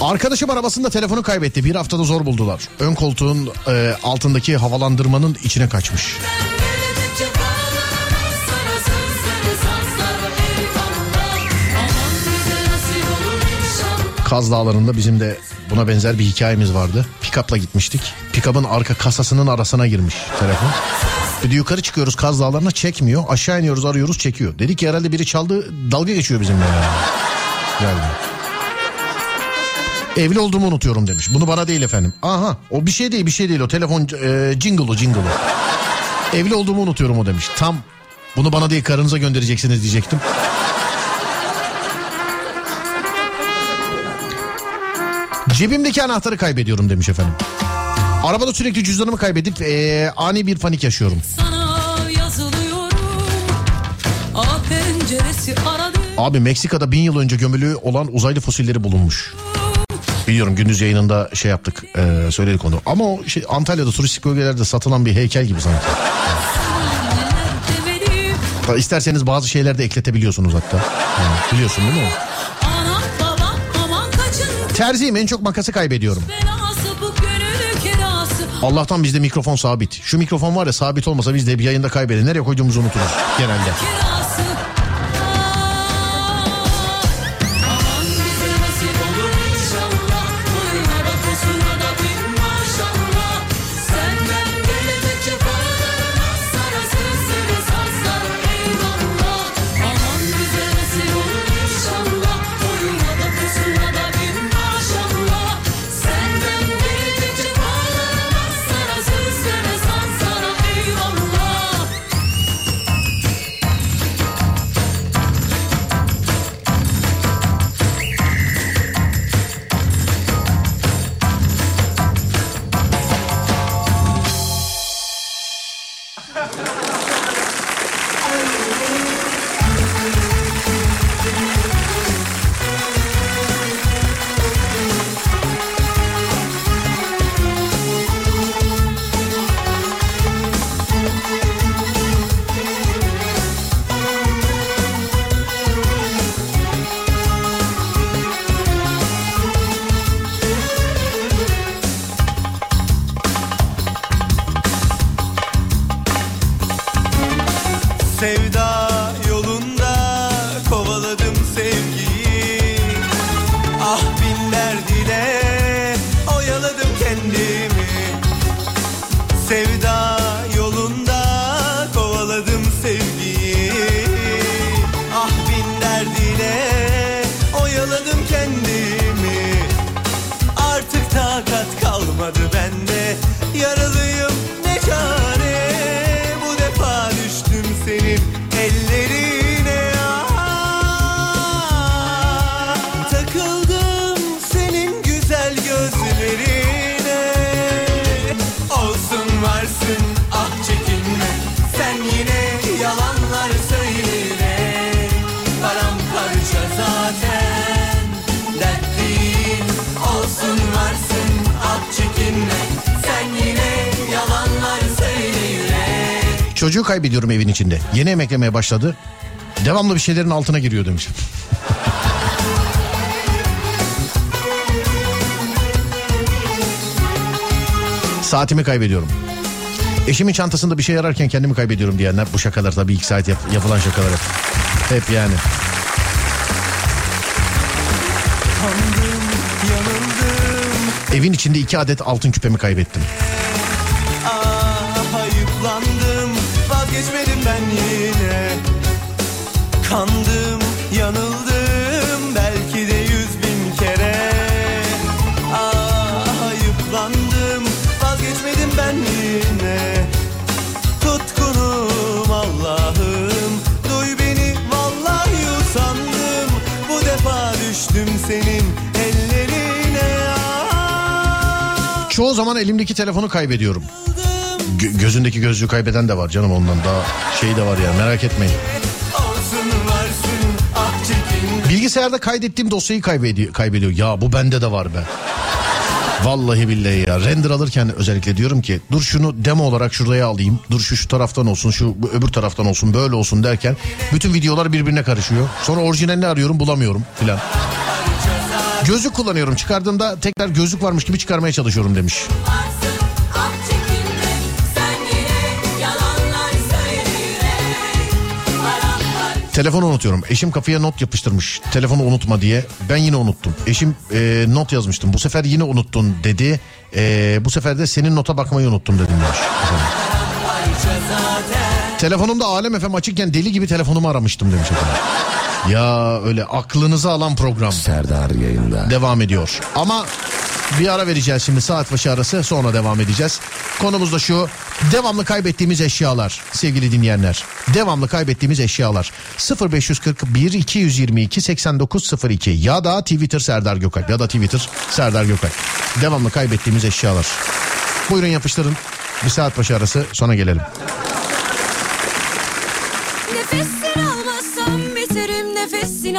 Arkadaşım arabasında telefonu kaybetti. Bir haftada zor buldular. Ön koltuğun e, altındaki havalandırmanın içine kaçmış. Kaz Dağları'nda bizim de buna benzer bir hikayemiz vardı. Pikapla gitmiştik. Pikapın arka kasasının arasına girmiş telefon. Bir de yukarı çıkıyoruz Kaz Dağları'na çekmiyor. Aşağı iniyoruz arıyoruz çekiyor. Dedik ki herhalde biri çaldı dalga geçiyor bizimle ya. Geldi. Evli olduğumu unutuyorum demiş. Bunu bana değil efendim. Aha o bir şey değil bir şey değil o telefon e, jingle'ı jingle'ı. Evli olduğumu unutuyorum o demiş. Tam bunu bana değil karınıza göndereceksiniz diyecektim. Cebimdeki anahtarı kaybediyorum demiş efendim. Arabada sürekli cüzdanımı kaybedip e, ani bir panik yaşıyorum. Abi Meksika'da bin yıl önce gömülü olan uzaylı fosilleri bulunmuş. Biliyorum gündüz yayınında şey yaptık e, söyledik onu. Ama o şey, Antalya'da turistik bölgelerde satılan bir heykel gibi sanki. İsterseniz bazı şeyler de ekletebiliyorsunuz hatta. Yani biliyorsun değil mi Terziyim en çok makası kaybediyorum. Allah'tan bizde mikrofon sabit. Şu mikrofon var ya sabit olmasa biz de bir yayında kaybeder. Nereye koyduğumuzu unuturuz genelde. Çocuğu kaybediyorum evin içinde. Yeni emeklemeye başladı. Devamlı bir şeylerin altına giriyor demiş. Saatimi kaybediyorum. Eşimin çantasında bir şey ararken kendimi kaybediyorum diyenler bu şakalar tabii ilk saat yap- yapılan şakalar hep. Hep yani. Yanıldım Evin içinde iki adet altın küpemi kaybettim. Yine. Kandım yanıldım belki de yüz bin kere. Ah ayıplandım vazgeçmedim ben yine. Tutkunum Allah'ım duy beni vallahi usandım. Bu defa düştüm senin ellerine. Ah. Çoğu zaman elimdeki telefonu kaybediyorum. Gö- gözündeki gözlüğü kaybeden de var canım ondan daha şey de var ya merak etmeyin. Bilgisayarda kaydettiğim dosyayı kaybediyor, kaybediyor. Ya bu bende de var be. Vallahi billahi ya render alırken özellikle diyorum ki dur şunu demo olarak şuraya alayım. Dur şu şu taraftan olsun şu öbür taraftan olsun böyle olsun derken bütün videolar birbirine karışıyor. Sonra orijinalini arıyorum bulamıyorum filan. Gözlük kullanıyorum. Çıkardığımda tekrar gözlük varmış gibi çıkarmaya çalışıyorum demiş. Telefonu unutuyorum. Eşim kafaya not yapıştırmış. Telefonu unutma diye. Ben yine unuttum. Eşim e, not yazmıştım. Bu sefer yine unuttun dedi. E, bu sefer de senin nota bakmayı unuttum dedim demiş. Telefonumda Alem FM açıkken deli gibi telefonumu aramıştım demiş efendim. Ya öyle aklınızı alan program. Serdar yayında. Devam ediyor. Ama bir ara vereceğiz şimdi saat başı arası sonra devam edeceğiz. Konumuz da şu devamlı eşyalar sevgili dinleyenler. Devamlı kaybettiğimiz eşyalar 0541 222 8902 ya da Twitter Serdar Gökalp ya da Twitter Serdar Gökalp. Devamlı kaybettiğimiz eşyalar. Buyurun yapıştırın. Bir saat başı arası sonra gelelim. Nefesini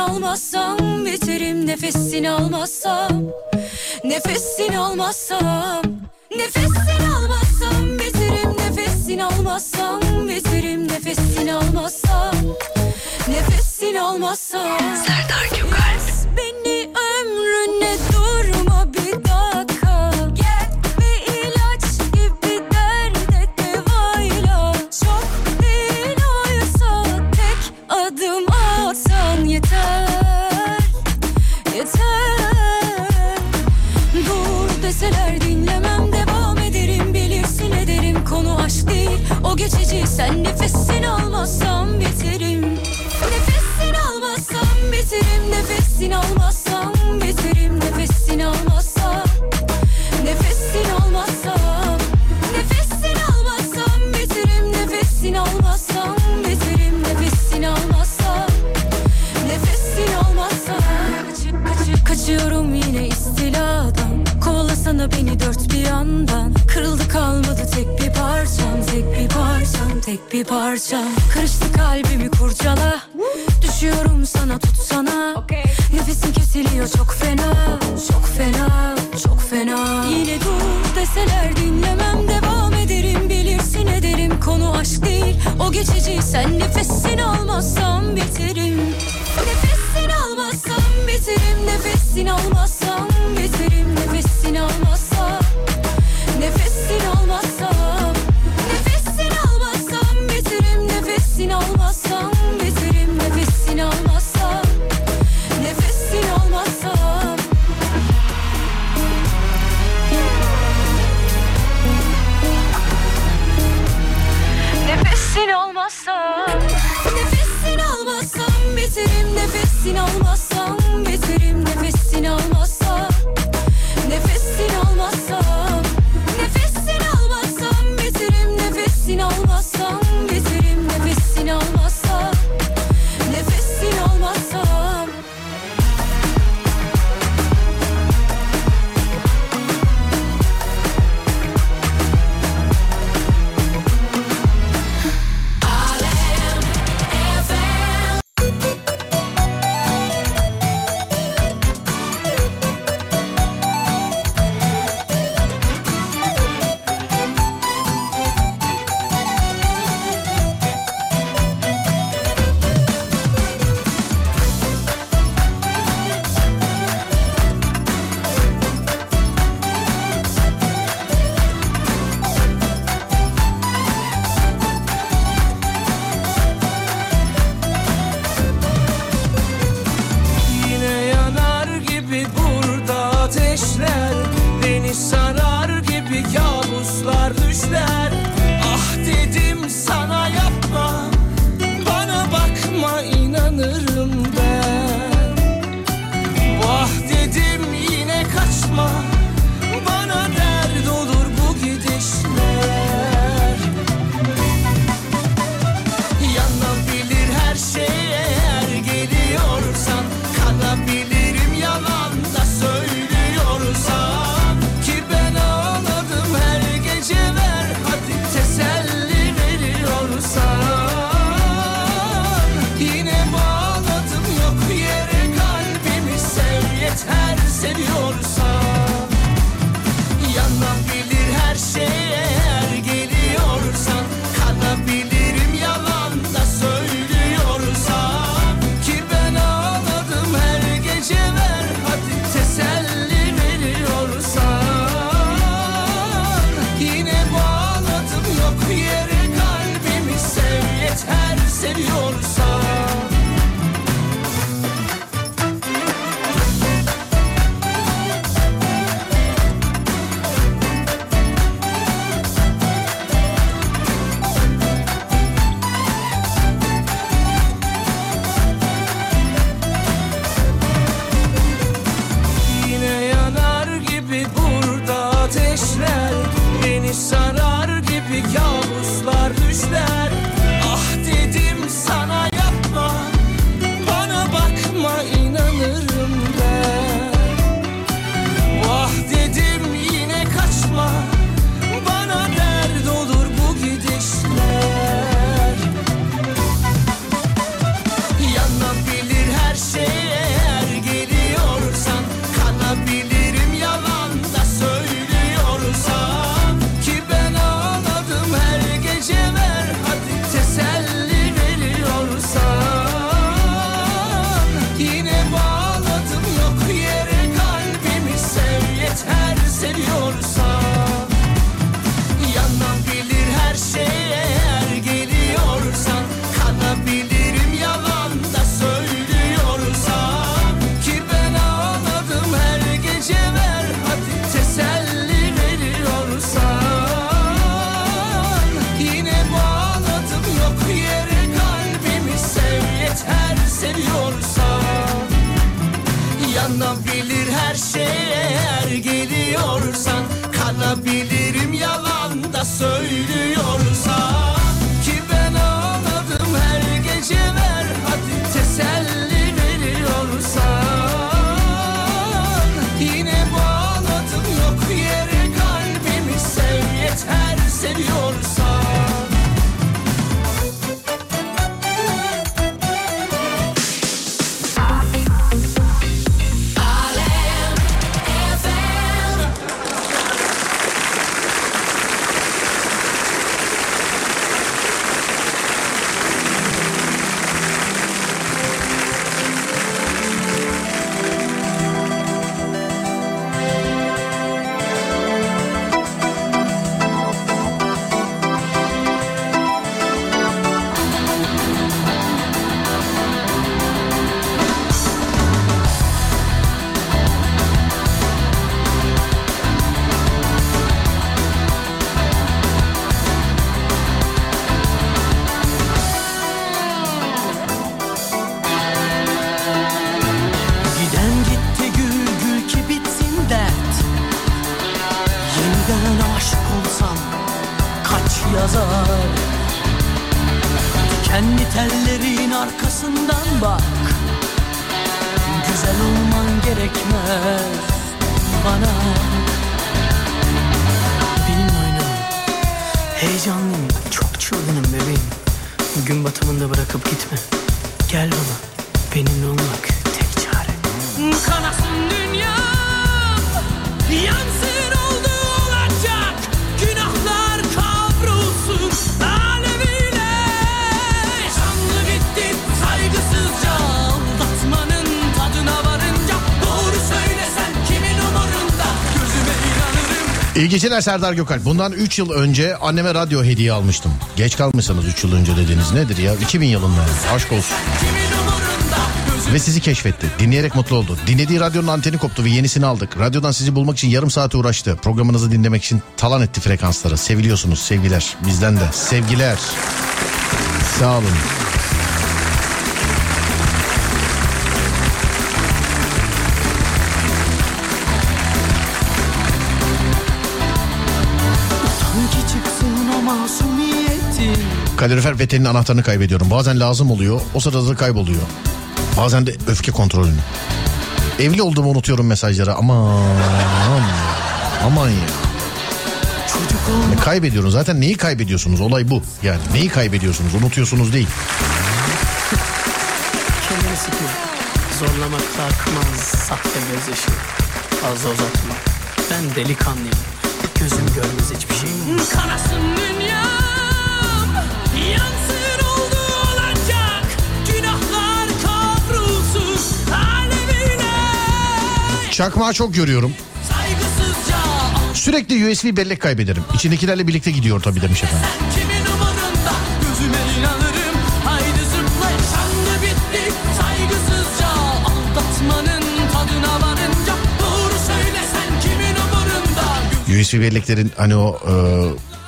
almazsam biterim Nefesini almazsam Nefesini almazsam Nefesini almazsam biterim Nefesini almazsam biterim Nefesini almazsam Nefesini almazsam Serdar Gökalp geçici. Sen nefesini almazsam biterim Nefesini almazsam biterim Nefesini almazsam bir parçam Kırıştı kalbimi kurcala. Düşüyorum sana tutsana. Nefesim kesiliyor çok fena. Çok fena çok fena. Yine dur deseler dinlemem Devam ederim. Bilirsin ederim Konu aşk değil. O geçici Sen nefesini almazsam biterim Kendi tellerin arkasından bak. Güzel olman gerekmez bana. Benimle oynama Heyecanlıyım. Çok çılgınım bebeğim. Gün batımında bırakıp gitme. Gel bana benimle olmak tek çare. Kanasın dünyam Yansın İyi geceler Serdar Gökalp. Bundan 3 yıl önce anneme radyo hediye almıştım. Geç kalmışsınız 3 yıl önce dediğiniz nedir ya? 2000 yılında. Aşk olsun. Ve sizi keşfetti. Dinleyerek mutlu oldu. Dinlediği radyonun anteni koptu ve yenisini aldık. Radyodan sizi bulmak için yarım saat uğraştı. Programınızı dinlemek için talan etti frekansları. Seviliyorsunuz sevgiler. Bizden de sevgiler. Sağ olun. Kalorifer peteğinin anahtarını kaybediyorum. Bazen lazım oluyor. O sırada da kayboluyor. Bazen de öfke kontrolünü. Evli olduğumu unutuyorum mesajları. Aman. Aman ya. Ya kaybediyorsunuz. Zaten neyi kaybediyorsunuz? Olay bu. Yani neyi kaybediyorsunuz? Unutuyorsunuz değil. Kendini sıkma Zorlamak kalkmaz Sahte gözyaşı Fazla uzatma Ben delikanlıyım Gözüm görmez hiçbir şey Kanasın Çakmağı çok görüyorum. Sürekli USB bellek kaybederim. İçindekilerle birlikte gidiyor tabii demiş efendim. USB belleklerin hani o e,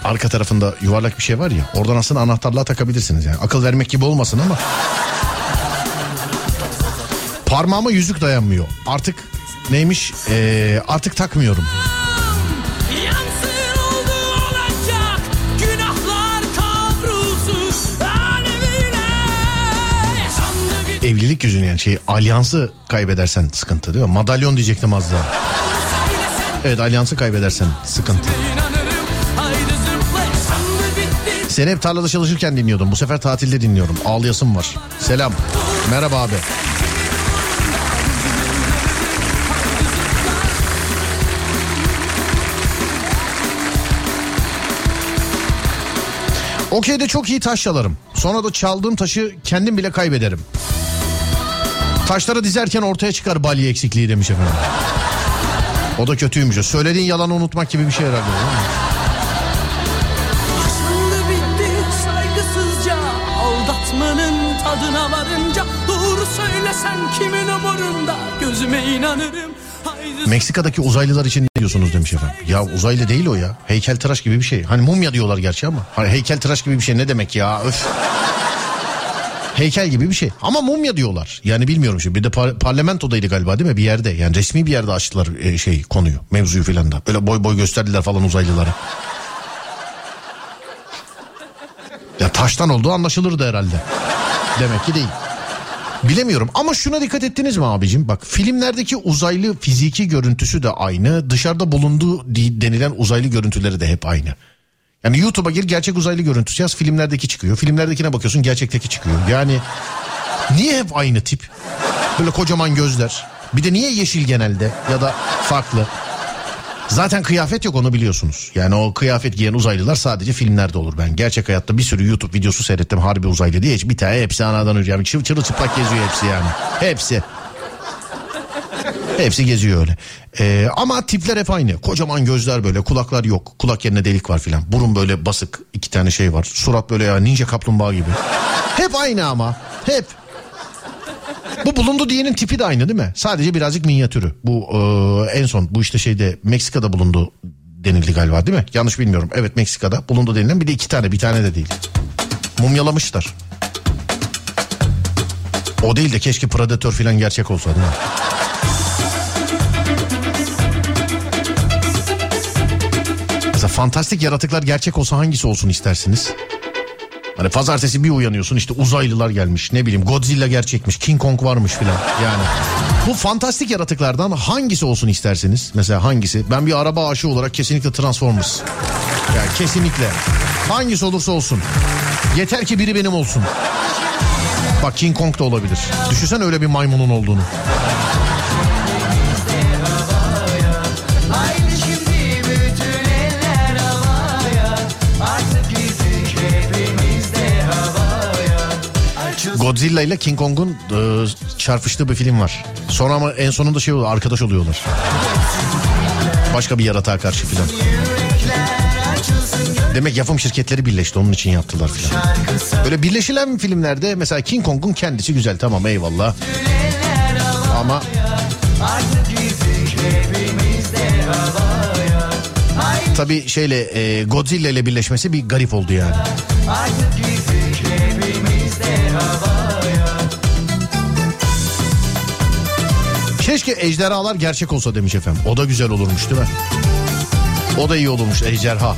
arka tarafında yuvarlak bir şey var ya. Oradan aslında anahtarlığa takabilirsiniz yani. Akıl vermek gibi olmasın ama. Parmağıma yüzük dayanmıyor. Artık neymiş? E, artık takmıyorum. Evlilik yüzünden yani şey alyansı kaybedersen sıkıntı değil mi? Madalyon diyecektim az daha. Evet alyansı kaybedersen sıkıntı. Seni hep tarlada çalışırken dinliyordum. Bu sefer tatilde dinliyorum. Ağlayasım var. Selam. Merhaba abi. Okey'de çok iyi taş çalarım. Sonra da çaldığım taşı kendim bile kaybederim. Taşları dizerken ortaya çıkar balya eksikliği demiş efendim. O da kötüymüş. Söylediğin yalanı unutmak gibi bir şey herhalde. değil mi? Yaşandı bitti saygısızca Aldatmanın tadına varınca Doğru söylesen kimin umurunda Gözüme inanırım Haydi Meksika'daki uzaylılar için ne diyorsunuz demiş efendim. Ya uzaylı değil o ya. Heykeltıraş gibi bir şey. Hani mumya diyorlar gerçi ama. Hani heykeltıraş gibi bir şey ne demek ya öf. Heykel gibi bir şey. Ama mumya diyorlar. Yani bilmiyorum şimdi. Bir de par- parlamentodaydı galiba değil mi? Bir yerde. Yani resmi bir yerde açtılar e, şey konuyu. Mevzuyu filan da. Böyle boy boy gösterdiler falan uzaylılara. Ya taştan olduğu anlaşılırdı herhalde. Demek ki değil. Bilemiyorum ama şuna dikkat ettiniz mi abicim? Bak filmlerdeki uzaylı fiziki görüntüsü de aynı. Dışarıda bulunduğu denilen uzaylı görüntüleri de hep aynı. Yani YouTube'a gir gerçek uzaylı görüntüsü yaz filmlerdeki çıkıyor. Filmlerdekine bakıyorsun gerçekteki çıkıyor. Yani niye hep aynı tip? Böyle kocaman gözler. Bir de niye yeşil genelde ya da farklı? Zaten kıyafet yok onu biliyorsunuz. Yani o kıyafet giyen uzaylılar sadece filmlerde olur. Ben gerçek hayatta bir sürü YouTube videosu seyrettim harbi uzaylı diye. Hiç bir tane hepsi anadan önce. Yani çır, çırılçıplak geziyor hepsi yani. Hepsi. Hepsi geziyor öyle. Ee, ama tipler hep aynı. Kocaman gözler böyle kulaklar yok. Kulak yerine delik var filan. Burun böyle basık iki tane şey var. Surat böyle ya ninja kaplumbağa gibi. Hep aynı ama. Hep. Bu bulundu diyenin tipi de aynı değil mi? Sadece birazcık minyatürü. Bu e, en son bu işte şeyde Meksika'da bulundu denildi galiba değil mi? Yanlış bilmiyorum. Evet Meksika'da bulundu denilen bir de iki tane bir tane de değil. Mumyalamışlar. O değil de keşke Predator filan gerçek olsa değil mi? Mesela fantastik yaratıklar gerçek olsa hangisi olsun istersiniz? Hani pazartesi bir uyanıyorsun işte uzaylılar gelmiş ne bileyim Godzilla gerçekmiş King Kong varmış filan yani. Bu fantastik yaratıklardan hangisi olsun isterseniz? Mesela hangisi? Ben bir araba aşığı olarak kesinlikle Transformers. Yani kesinlikle. Hangisi olursa olsun. Yeter ki biri benim olsun. Bak King Kong da olabilir. Düşünsen öyle bir maymunun olduğunu. Godzilla ile King Kong'un e, çarpıştığı bir film var. Sonra ama en sonunda şey oluyor arkadaş oluyorlar. Başka bir yaratığa karşı filan. Demek yapım şirketleri birleşti onun için yaptılar filan. Böyle birleşilen filmlerde mesela King Kong'un kendisi güzel tamam eyvallah. Ama tabii şeyle e, Godzilla ile birleşmesi bir garip oldu yani. Artık Keşke ejderhalar gerçek olsa demiş efendim. O da güzel olurmuş değil mi? O da iyi olurmuş ejderha.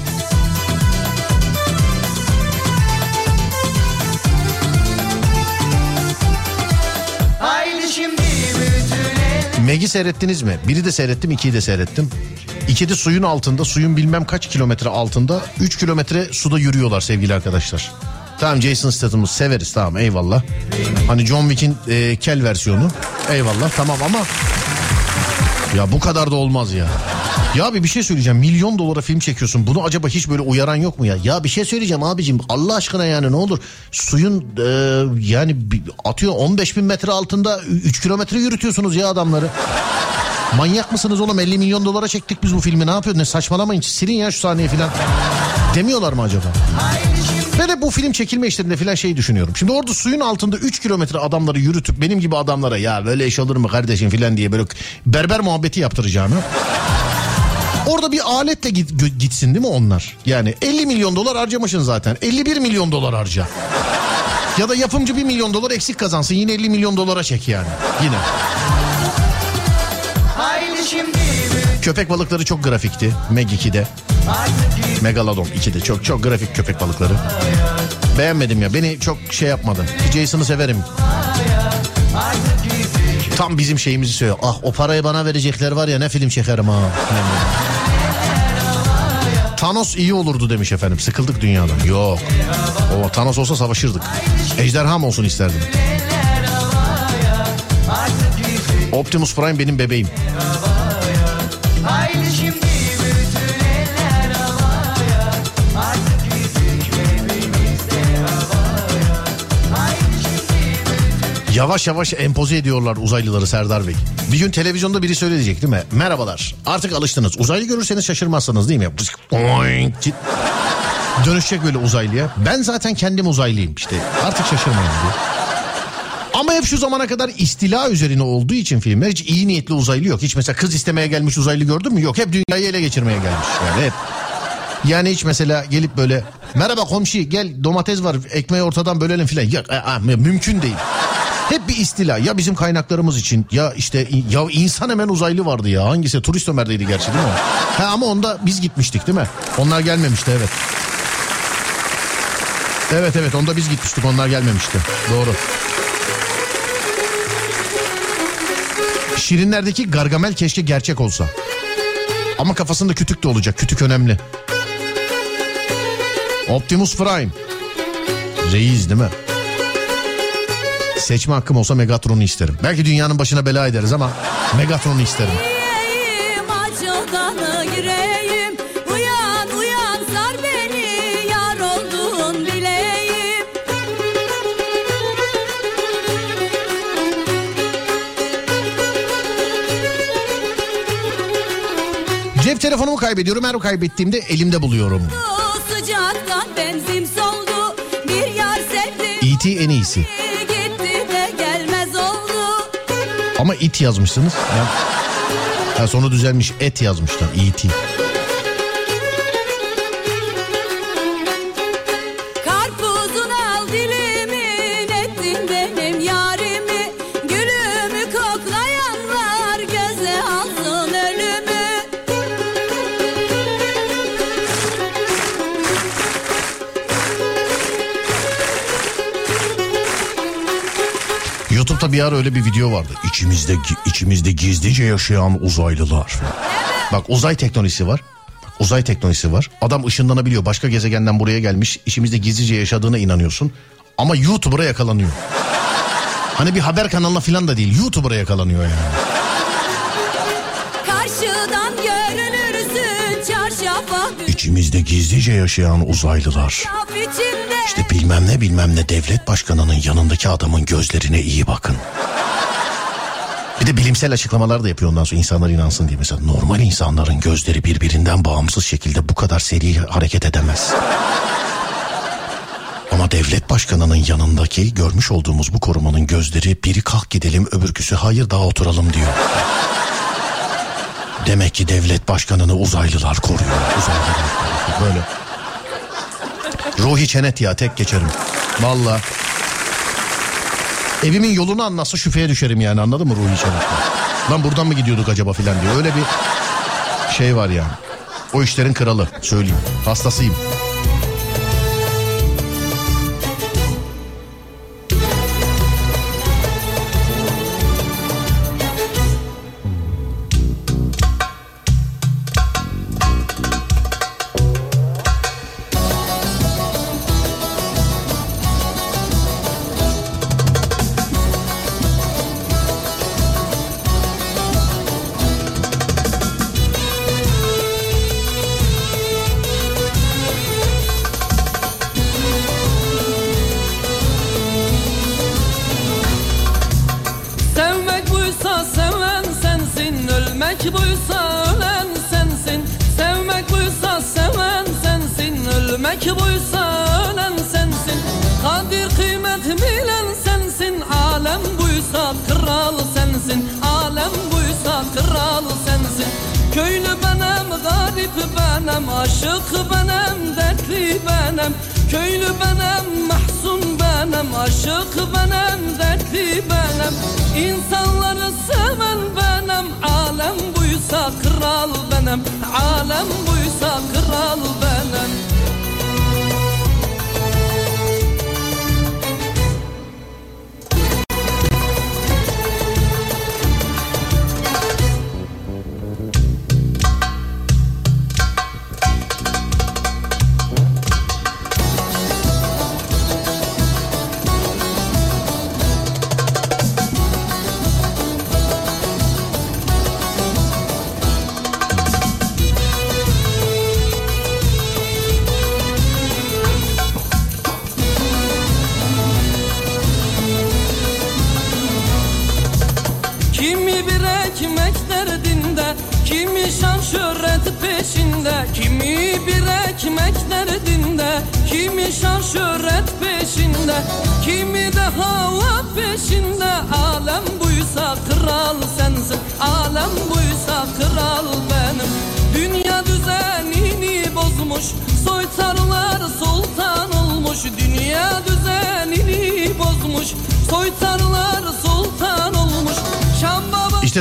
Meg'i seyrettiniz mi? Biri de seyrettim, ikiyi de seyrettim. İkide suyun altında, suyun bilmem kaç kilometre altında 3 kilometre suda yürüyorlar sevgili arkadaşlar. Tamam Jason Statham'ı severiz tamam eyvallah. Hani John Wick'in e, kel versiyonu eyvallah tamam ama ya bu kadar da olmaz ya. Ya abi bir şey söyleyeceğim. Milyon dolara film çekiyorsun. Bunu acaba hiç böyle uyaran yok mu ya? Ya bir şey söyleyeceğim abicim. Allah aşkına yani ne olur. Suyun e, yani atıyor 15 bin metre altında 3 kilometre yürütüyorsunuz ya adamları. Manyak mısınız oğlum 50 milyon dolara çektik biz bu filmi ne yapıyor? Ne saçmalamayın silin ya şu sahneyi filan. Demiyorlar mı acaba? Ben de bu film çekilme işlerinde filan şey düşünüyorum. Şimdi orada suyun altında 3 kilometre adamları yürütüp benim gibi adamlara ya böyle iş olur mu kardeşim filan diye böyle berber muhabbeti yaptıracağını. Orada bir aletle git, gitsin değil mi onlar? Yani 50 milyon dolar harcamışsın zaten. 51 milyon dolar harca. Ya da yapımcı 1 milyon dolar eksik kazansın. Yine 50 milyon dolara çek yani. Yine. Haydi şimdi Köpek balıkları çok grafikti. Meg 2'de. Artık Megalodon 2'de. Çok çok grafik köpek balıkları. Beğenmedim ya. Beni çok şey yapmadı. Jason'ı severim. Tam bizim şeyimizi söylüyor. Ah o parayı bana verecekler var ya ne film çekerim ha. Thanos iyi olurdu demiş efendim. Sıkıldık dünyadan. Yok. O Thanos olsa savaşırdık. Ejderham olsun isterdim. Optimus Prime benim bebeğim. Yavaş yavaş empoze ediyorlar uzaylıları Serdar Bey. Bir gün televizyonda biri söyleyecek değil mi? Merhabalar artık alıştınız. Uzaylı görürseniz şaşırmazsınız değil mi? Dönüşecek böyle uzaylıya. Ben zaten kendim uzaylıyım işte. Artık şaşırmayın diye. Ama hep şu zamana kadar istila üzerine olduğu için filmler hiç iyi niyetli uzaylı yok. Hiç mesela kız istemeye gelmiş uzaylı gördün mü? Yok hep dünyayı ele geçirmeye gelmiş. Yani hep. Yani hiç mesela gelip böyle merhaba komşu gel domates var ekmeği ortadan bölelim filan. Ya, a- a- mümkün değil. Hep bir istila ya bizim kaynaklarımız için ya işte ya insan hemen uzaylı vardı ya hangisi turist Ömer'deydi gerçi değil mi? Ha, ama onda biz gitmiştik değil mi? Onlar gelmemişti evet. Evet evet onda biz gitmiştik onlar gelmemişti doğru. Şirinlerdeki Gargamel keşke gerçek olsa. Ama kafasında kütük de olacak. Kütük önemli. Optimus Prime. Reis değil mi? Seçme hakkım olsa Megatron'u isterim. Belki dünyanın başına bela ederiz ama Megatron'u isterim. Yüreğim yüreğim telefonumu kaybediyorum. Her kaybettiğimde elimde buluyorum. Soldu E.T. en iyisi. Ama it yazmışsınız. Ya, ha, sonu düzelmiş. Et yazmışlar. E E.T. bir ara öyle bir video vardı. İçimizde içimizde gizlice yaşayan uzaylılar. Bak uzay teknolojisi var. Uzay teknolojisi var. Adam ışınlanabiliyor. Başka gezegenden buraya gelmiş. İçimizde gizlice yaşadığına inanıyorsun. Ama YouTuber'a yakalanıyor. Hani bir haber kanalına falan da değil. YouTuber'a yakalanıyor yani. Karşıdan İçimizde gizlice yaşayan uzaylılar. İşte bilmem ne bilmem ne devlet başkanının yanındaki adamın gözlerine iyi bakın. Bir de bilimsel açıklamalar da yapıyor ondan sonra insanlar inansın diye. Mesela normal insanların gözleri birbirinden bağımsız şekilde bu kadar seri hareket edemez. Ama devlet başkanının yanındaki görmüş olduğumuz bu korumanın gözleri biri kalk gidelim öbürküsü hayır daha oturalım diyor. Demek ki devlet başkanını uzaylılar koruyor. Uzaylılar. Böyle. Ruhi çenet ya tek geçerim. Valla. Evimin yolunu anlatsa şüpheye düşerim yani anladın mı Ruhi çenet? Lan buradan mı gidiyorduk acaba filan diyor. Öyle bir şey var yani. O işlerin kralı söyleyeyim. Hastasıyım.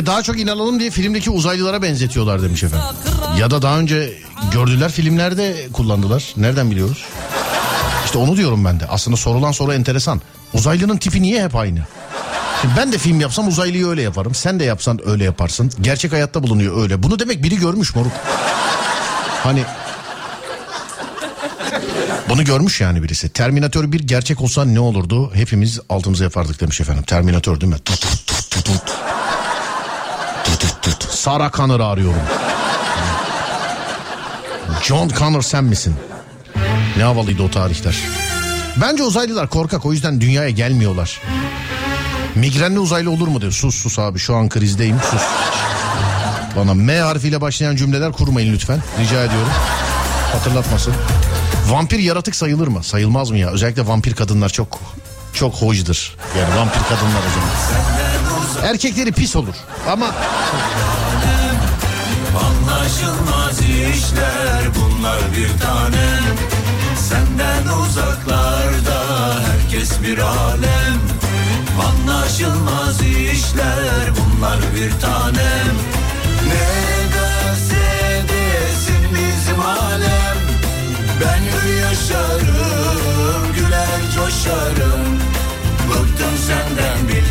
Daha çok inanalım diye filmdeki uzaylılara benzetiyorlar demiş efendim. Ya da daha önce gördüler filmlerde kullandılar. Nereden biliyoruz? İşte onu diyorum ben de. Aslında sorulan soru enteresan. Uzaylının tipi niye hep aynı? Şimdi ben de film yapsam uzaylıyı öyle yaparım. Sen de yapsan öyle yaparsın. Gerçek hayatta bulunuyor öyle. Bunu demek biri görmüş moruk. Hani bunu görmüş yani birisi. Terminator bir gerçek olsa ne olurdu? Hepimiz altımıza yapardık demiş efendim. Terminator değil mi? Sarah Connor'ı arıyorum. John Connor sen misin? Ne havalıydı o tarihler. Bence uzaylılar korkak o yüzden dünyaya gelmiyorlar. Migrenli uzaylı olur mu diyor. Sus sus abi şu an krizdeyim sus. Bana M harfiyle başlayan cümleler kurmayın lütfen. Rica ediyorum. Hatırlatmasın. Vampir yaratık sayılır mı? Sayılmaz mı ya? Özellikle vampir kadınlar çok çok hoşdur. Yani vampir kadınlar o zaman. Erkekleri pis olur. Ama Anlaşılmaz işler bunlar bir tanem Senden uzaklarda herkes bir alem. Anlaşılmaz işler bunlar bir tanem Ne derse desin bizim alem. Ben yaşarım güler coşarım. Bıktım senden billahi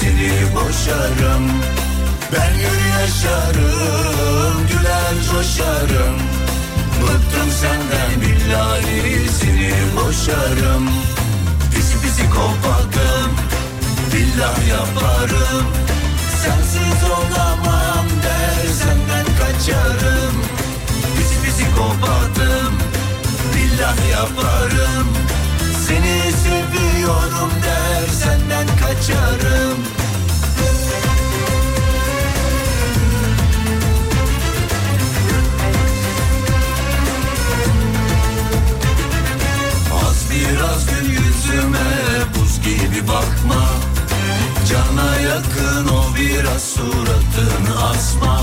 seni boşarım. Ben gül yaşarım, güler coşarım. Bıktım senden billahi seni boşarım. Pisi pisi kopakım, billah yaparım. Sensiz olamam der senden kaçarım. Pisi pisi kopatım, billah yaparım Seni seviyorum der senden kaçarım. Az biraz gül yüzüme buz gibi bakma. Cana yakın o biraz suratını asma.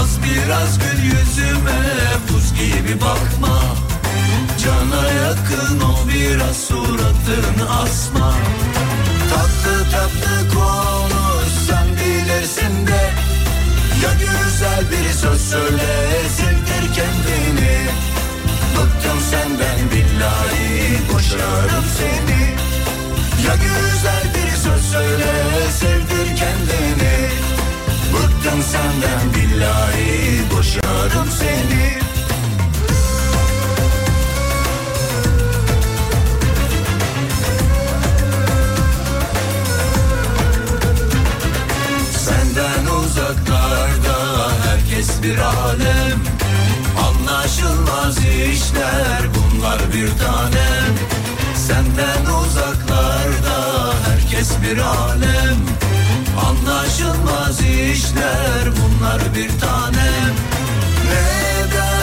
Az biraz gül yüzüme buz gibi bakma Cana yakın o biraz suratını asma. Tatlı tatlı konuş sen bilirsin de. Ya güzel bir söz söyle sevdir kendini. Bıktım senden billahi boşarım seni. Ya güzel bir söz söyle sevdir kendini. Bıktım senden billahi boşarım seni bir alem Anlaşılmaz işler bunlar bir tanem. Senden uzaklarda herkes bir alem Anlaşılmaz işler bunlar bir tanem. Ne derse desin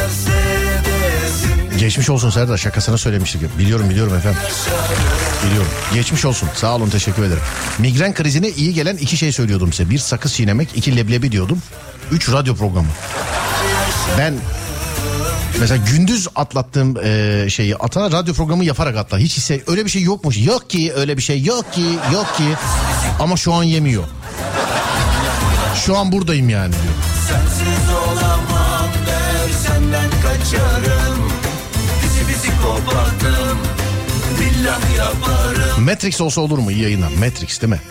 geçmiş olsun Serdar şakasına söylemiştik. Biliyorum biliyorum efendim. Biliyorum. Geçmiş olsun. Sağ olun teşekkür ederim. Migren krizine iyi gelen iki şey söylüyordum size. Bir sakız çiğnemek, iki leblebi diyordum. Üç radyo programı. Ben mesela gündüz atlattığım e, şeyi ata radyo programı yaparak atla. Hiç hisse öyle bir şey yokmuş. Yok ki öyle bir şey yok ki yok ki. Ama şu an yemiyor. Şu an buradayım yani diyor. Sensiz olamam der senden kaçarım Kopardım Billah yaparım Matrix olsa olur mu? İyi yayınlar. Matrix değil mi?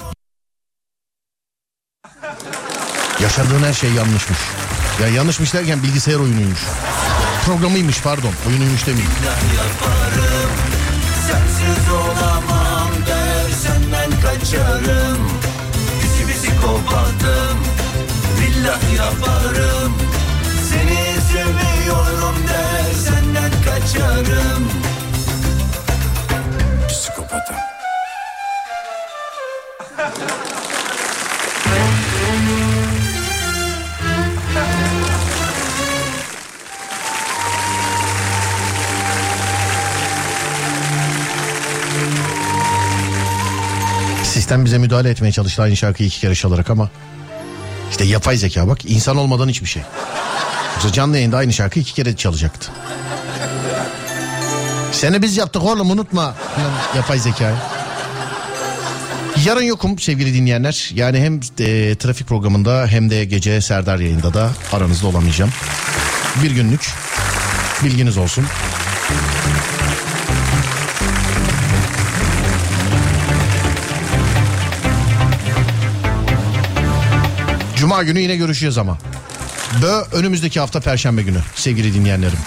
Yaşadığın her şey yanlışmış. Ya yanlışmış derken bilgisayar oyunuymuş. Programıymış pardon. Oyunuymuş demeyeyim. yaparım Sensiz olamam der senden kaçarım Bizi bizi kopardım Billah yaparım Seni seviyorum der kaçarım Psikopatım Sistem bize müdahale etmeye çalıştı aynı şarkıyı iki kere çalarak ama işte yapay zeka bak insan olmadan hiçbir şey. Yoksa canlı yayında aynı şarkıyı iki kere çalacaktı. Seni biz yaptık oğlum unutma. Yapay zekayı. Yarın yokum sevgili dinleyenler. Yani hem e, trafik programında hem de gece Serdar yayında da aranızda olamayacağım. Bir günlük bilginiz olsun. Cuma günü yine görüşeceğiz ama. Bö önümüzdeki hafta perşembe günü sevgili dinleyenlerim.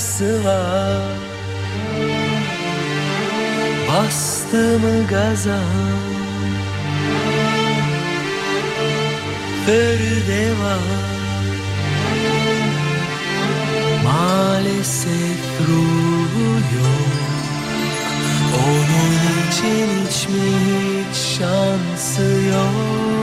yarası var. Bastım gaza? Förde var Maalesef ruhu yok. Onun için hiç mi hiç şansı yok?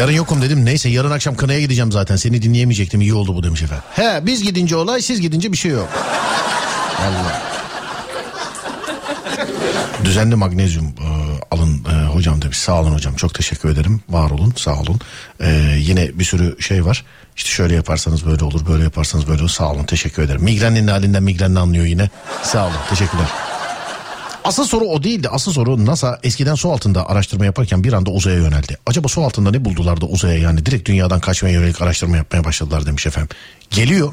Yarın yokum dedim. Neyse yarın akşam kınaya gideceğim zaten. Seni dinleyemeyecektim. İyi oldu bu demiş efendim. He biz gidince olay siz gidince bir şey yok. Allah. Düzenli magnezyum e, alın e, hocam demiş. Sağ olun hocam. Çok teşekkür ederim. Var olun sağ olun. E, yine bir sürü şey var. İşte şöyle yaparsanız böyle olur. Böyle yaparsanız böyle olur. Sağ olun teşekkür ederim. Migrenin halinden migrenini anlıyor yine. Sağ olun teşekkürler. Asıl soru o değildi. Asıl soru NASA eskiden su altında araştırma yaparken bir anda uzaya yöneldi. Acaba su altında ne buldular da uzaya yani direkt dünyadan kaçmaya yönelik araştırma yapmaya başladılar demiş efendim. Geliyor.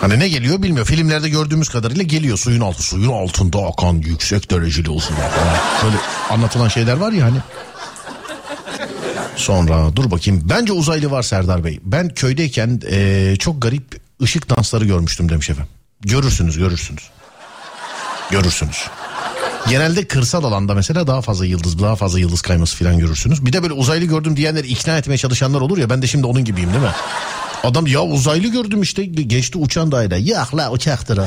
Hani ne geliyor bilmiyor. Filmlerde gördüğümüz kadarıyla geliyor suyun altı. Suyun altında akan yüksek dereceli ısılar falan. Böyle anlatılan şeyler var ya hani. Sonra dur bakayım. Bence uzaylı var Serdar Bey. Ben köydeyken eee, çok garip ışık dansları görmüştüm demiş efendim. Görürsünüz görürsünüz. Görürsünüz. Genelde kırsal alanda mesela daha fazla yıldız, daha fazla yıldız kayması falan görürsünüz. Bir de böyle uzaylı gördüm diyenleri ikna etmeye çalışanlar olur ya ben de şimdi onun gibiyim değil mi? Adam ya uzaylı gördüm işte geçti uçan daire. Yak la uçaktır. Ya.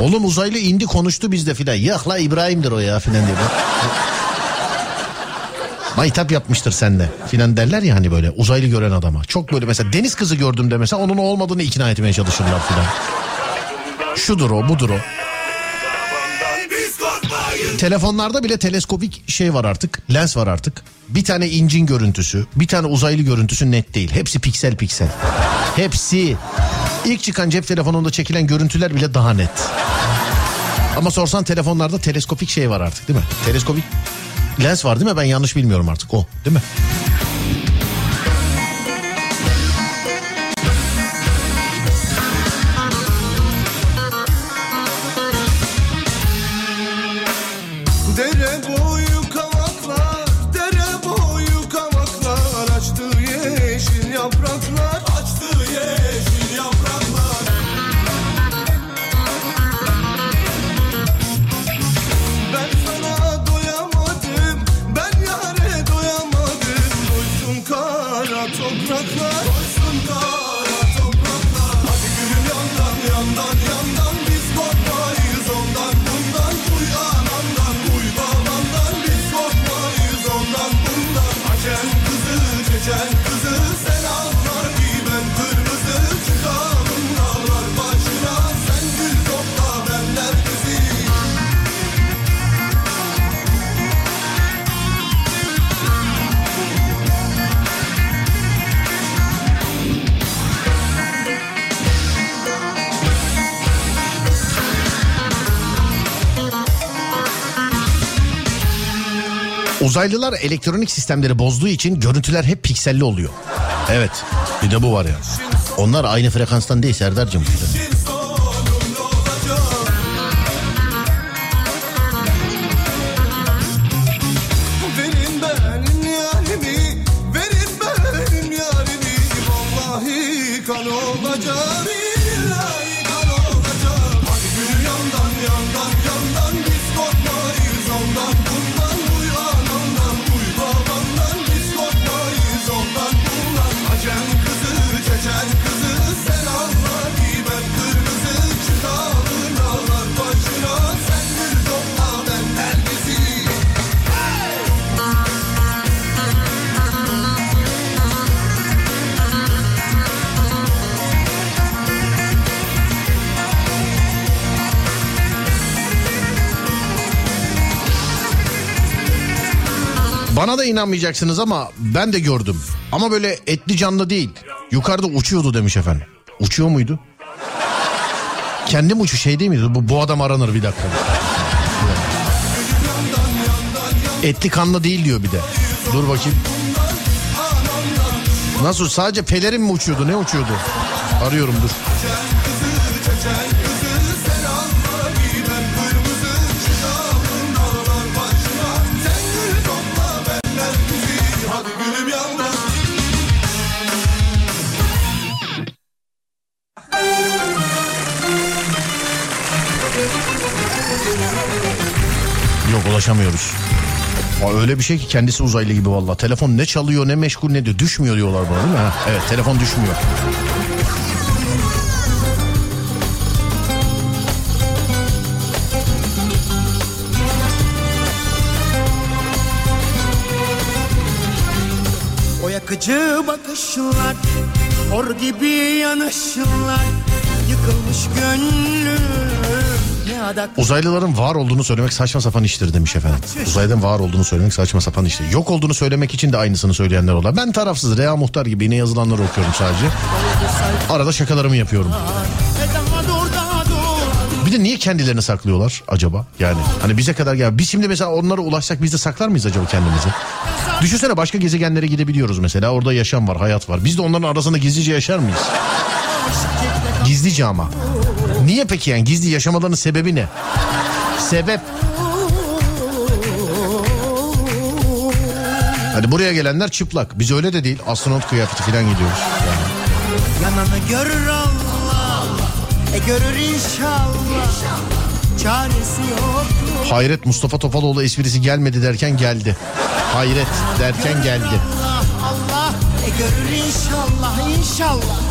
Oğlum uzaylı indi konuştu bizde filan. Yak la İbrahim'dir o ya filan diye. Maytap yapmıştır sende filan derler ya hani böyle uzaylı gören adama. Çok böyle mesela deniz kızı gördüm de mesela onun olmadığını ikna etmeye çalışırlar filan. Şudur o budur o. Telefonlarda bile teleskopik şey var artık. Lens var artık. Bir tane incin görüntüsü, bir tane uzaylı görüntüsü net değil. Hepsi piksel piksel. Hepsi. İlk çıkan cep telefonunda çekilen görüntüler bile daha net. Ama sorsan telefonlarda teleskopik şey var artık değil mi? Teleskopik lens var değil mi? Ben yanlış bilmiyorum artık o değil mi? Kızı çeçen Uzaylılar elektronik sistemleri bozduğu için görüntüler hep pikselli oluyor. Evet bir de bu var ya. Onlar aynı frekanstan değil Serdar'cığım. Verin inanmayacaksınız ama ben de gördüm. Ama böyle etli canlı değil. Yukarıda uçuyordu demiş efendim. Uçuyor muydu? Kendim uçu şey değil miydi? Bu, bu adam aranır bir dakika. Etli kanlı değil diyor bir de. Dur bakayım. Nasıl sadece pelerin mi uçuyordu ne uçuyordu? Arıyorum dur. Hadi ulaşamıyoruz. Öyle bir şey ki kendisi uzaylı gibi valla. Telefon ne çalıyor ne meşgul ne diyor. Düşmüyor diyorlar bana değil mi? Ha, evet telefon düşmüyor. O yakıcı bakışlar Hor gibi yanışlar Yıkılmış gönlüm Uzaylıların var olduğunu söylemek saçma sapan iştir demiş efendim. Uzaydan var olduğunu söylemek saçma sapan iştir. Yok olduğunu söylemek için de aynısını söyleyenler olur. Ben tarafsız Rea Muhtar gibi ne yazılanları okuyorum sadece. Arada şakalarımı yapıyorum. Bir de niye kendilerini saklıyorlar acaba? Yani hani bize kadar gel. Biz şimdi mesela onlara ulaşsak biz de saklar mıyız acaba kendimizi? Düşünsene başka gezegenlere gidebiliyoruz mesela. Orada yaşam var, hayat var. Biz de onların arasında gizlice yaşar mıyız? Gizlice ama. Niye peki yani gizli yaşamalarının sebebi ne? Sebep. Hani buraya gelenler çıplak. Biz öyle de değil. Astronot kıyafeti falan gidiyoruz. Yani. Yananı görür Allah E görür inşallah Çaresi yok Hayret Mustafa Topaloğlu esprisi gelmedi derken geldi. Hayret derken geldi. Allah Allah E görür inşallah inşallah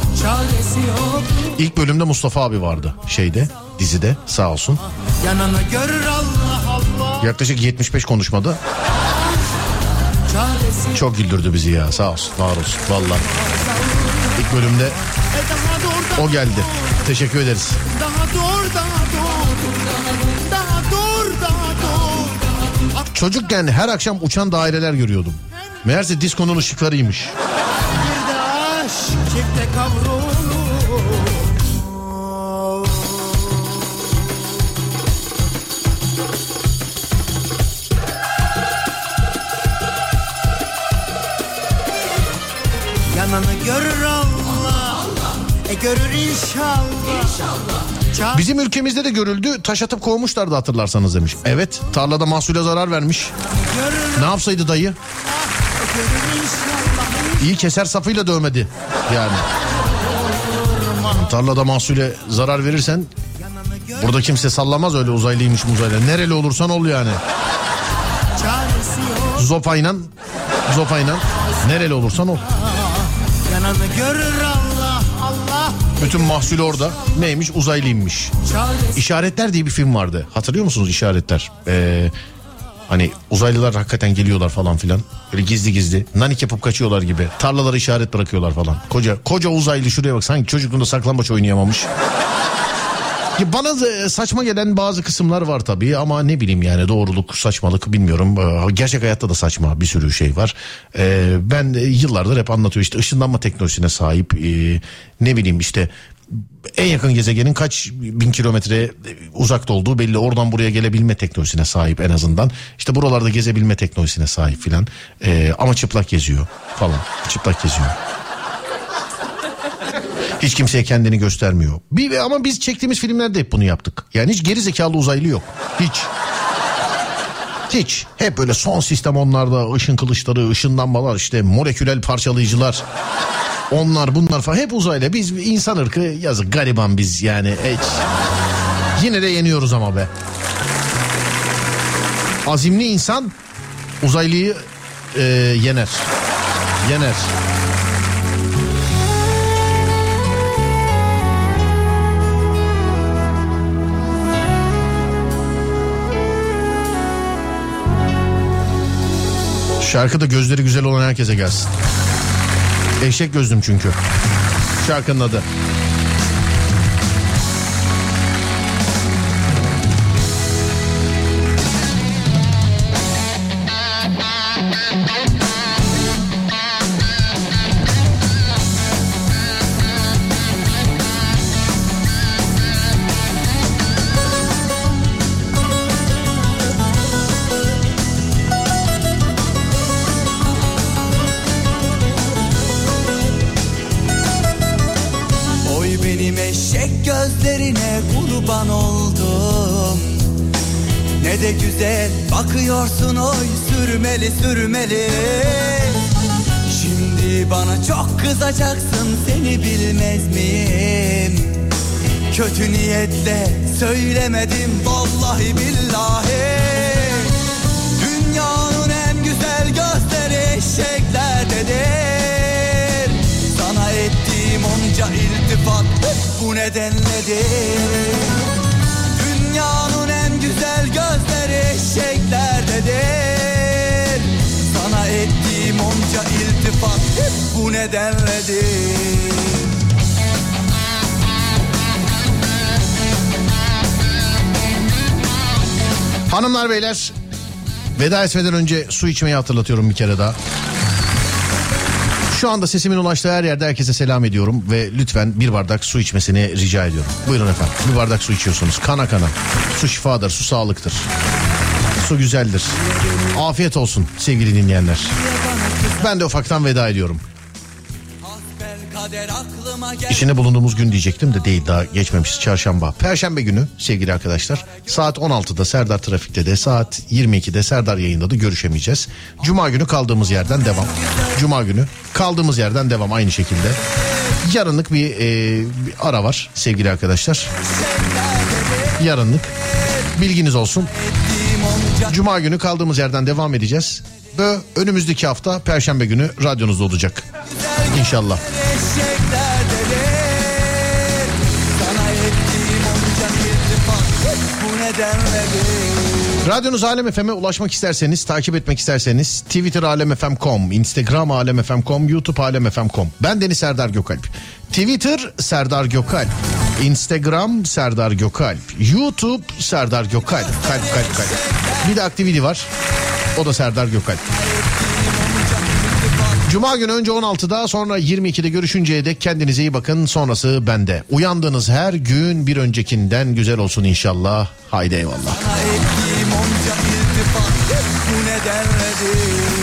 İlk bölümde Mustafa abi vardı şeyde dizide sağ olsun. Yananı görür Allah Allah Yaklaşık 75 konuşmada çok güldürdü bizi ya sağ olsun var olsun valla. İlk bölümde E o geldi. Teşekkür ederiz. Çocukken her akşam uçan daireler görüyordum. Meğerse diskonun ışıklarıymış. Çifte kavrulur Yananı görür Allah E görür inşallah Bizim ülkemizde de görüldü taş atıp kovmuşlardı hatırlarsanız demiş. Evet tarlada mahsule zarar vermiş. Ne yapsaydı dayı? İyi keser safıyla dövmedi yani. Tarlada mahsule zarar verirsen burada kimse sallamaz öyle uzaylıymış uzaylı. Nereli olursan ol yani. Zopayla zopayla nereli olursan ol. Bütün mahsul orada. Neymiş? Uzaylıymış. İşaretler diye bir film vardı. Hatırlıyor musunuz işaretler? Ee, hani uzaylılar hakikaten geliyorlar falan filan. Böyle gizli gizli. Nanik yapıp kaçıyorlar gibi. Tarlalara işaret bırakıyorlar falan. Koca koca uzaylı şuraya bak. Sanki çocukluğunda saklambaç oynayamamış. Ya bana da saçma gelen bazı kısımlar var tabii ama ne bileyim yani doğruluk saçmalık bilmiyorum. Ee, Gerçek hayatta da saçma bir sürü şey var. Ee, ben yıllardır hep anlatıyor işte ışınlanma teknolojisine sahip ne bileyim işte en yakın gezegenin kaç bin kilometre uzakta olduğu belli. Oradan buraya gelebilme teknolojisine sahip en azından. İşte buralarda gezebilme teknolojisine sahip filan. Ee, ama çıplak geziyor falan. Çıplak geziyor. Hiç kimseye kendini göstermiyor. Bir, ama biz çektiğimiz filmlerde hep bunu yaptık. Yani hiç geri zekalı uzaylı yok. Hiç. Hiç. Hep böyle son sistem onlarda ışın kılıçları, ışınlanmalar işte moleküler parçalayıcılar. Onlar bunlar falan hep uzaylı. Biz insan ırkı yazık gariban biz yani. Hiç. Yine de yeniyoruz ama be. Azimli insan uzaylıyı e, yener. Yener. Şarkı da gözleri güzel olan herkese gelsin. Eşek gözlüm çünkü. Şarkının adı. Sürmeli sürmeli. Şimdi bana çok kızacaksın seni bilmez miyim? Kötü niyetle söylemedim vallahi billahi. Dünyanın en güzel gösteri eşeklerdedir. Sana ettiğim onca iltifat bu nedenledir? Dünyanın en güzel gözleri eşeklerdedir ettiğim onca iltifat bu nedenledir Hanımlar beyler veda etmeden önce su içmeyi hatırlatıyorum bir kere daha. Şu anda sesimin ulaştığı her yerde herkese selam ediyorum ve lütfen bir bardak su içmesini rica ediyorum. Buyurun efendim bir bardak su içiyorsunuz kana kana. Su şifadır, su sağlıktır. Su güzeldir. Afiyet olsun sevgili dinleyenler. Ben de ufaktan veda ediyorum. İçinde bulunduğumuz gün diyecektim de değil daha geçmemiş çarşamba. Perşembe günü sevgili arkadaşlar saat 16'da Serdar Trafik'te de saat 22'de Serdar yayında da görüşemeyeceğiz. Cuma günü kaldığımız yerden devam. Cuma günü kaldığımız yerden devam aynı şekilde. Yarınlık bir, e, bir ara var sevgili arkadaşlar. Yarınlık bilginiz olsun. Cuma günü kaldığımız yerden devam edeceğiz. Ve önümüzdeki hafta Perşembe günü radyonuzda olacak. İnşallah. Radyonuz Alem FM'e ulaşmak isterseniz, takip etmek isterseniz Twitter alemfm.com, Instagram alemfm.com, YouTube alemfm.com. Ben Deniz Serdar Gökalp. Twitter Serdar Gökalp, Instagram Serdar Gökalp, YouTube Serdar Gökalp. Kalp kalp kalp. Bir de aktivite var. O da Serdar Gökalp. Cuma günü önce 16'da sonra 22'de görüşünceye dek kendinize iyi bakın. Sonrası bende. Uyandığınız her gün bir öncekinden güzel olsun inşallah. Haydi eyvallah. Sana ettiğim onca iltifat bu nedenledir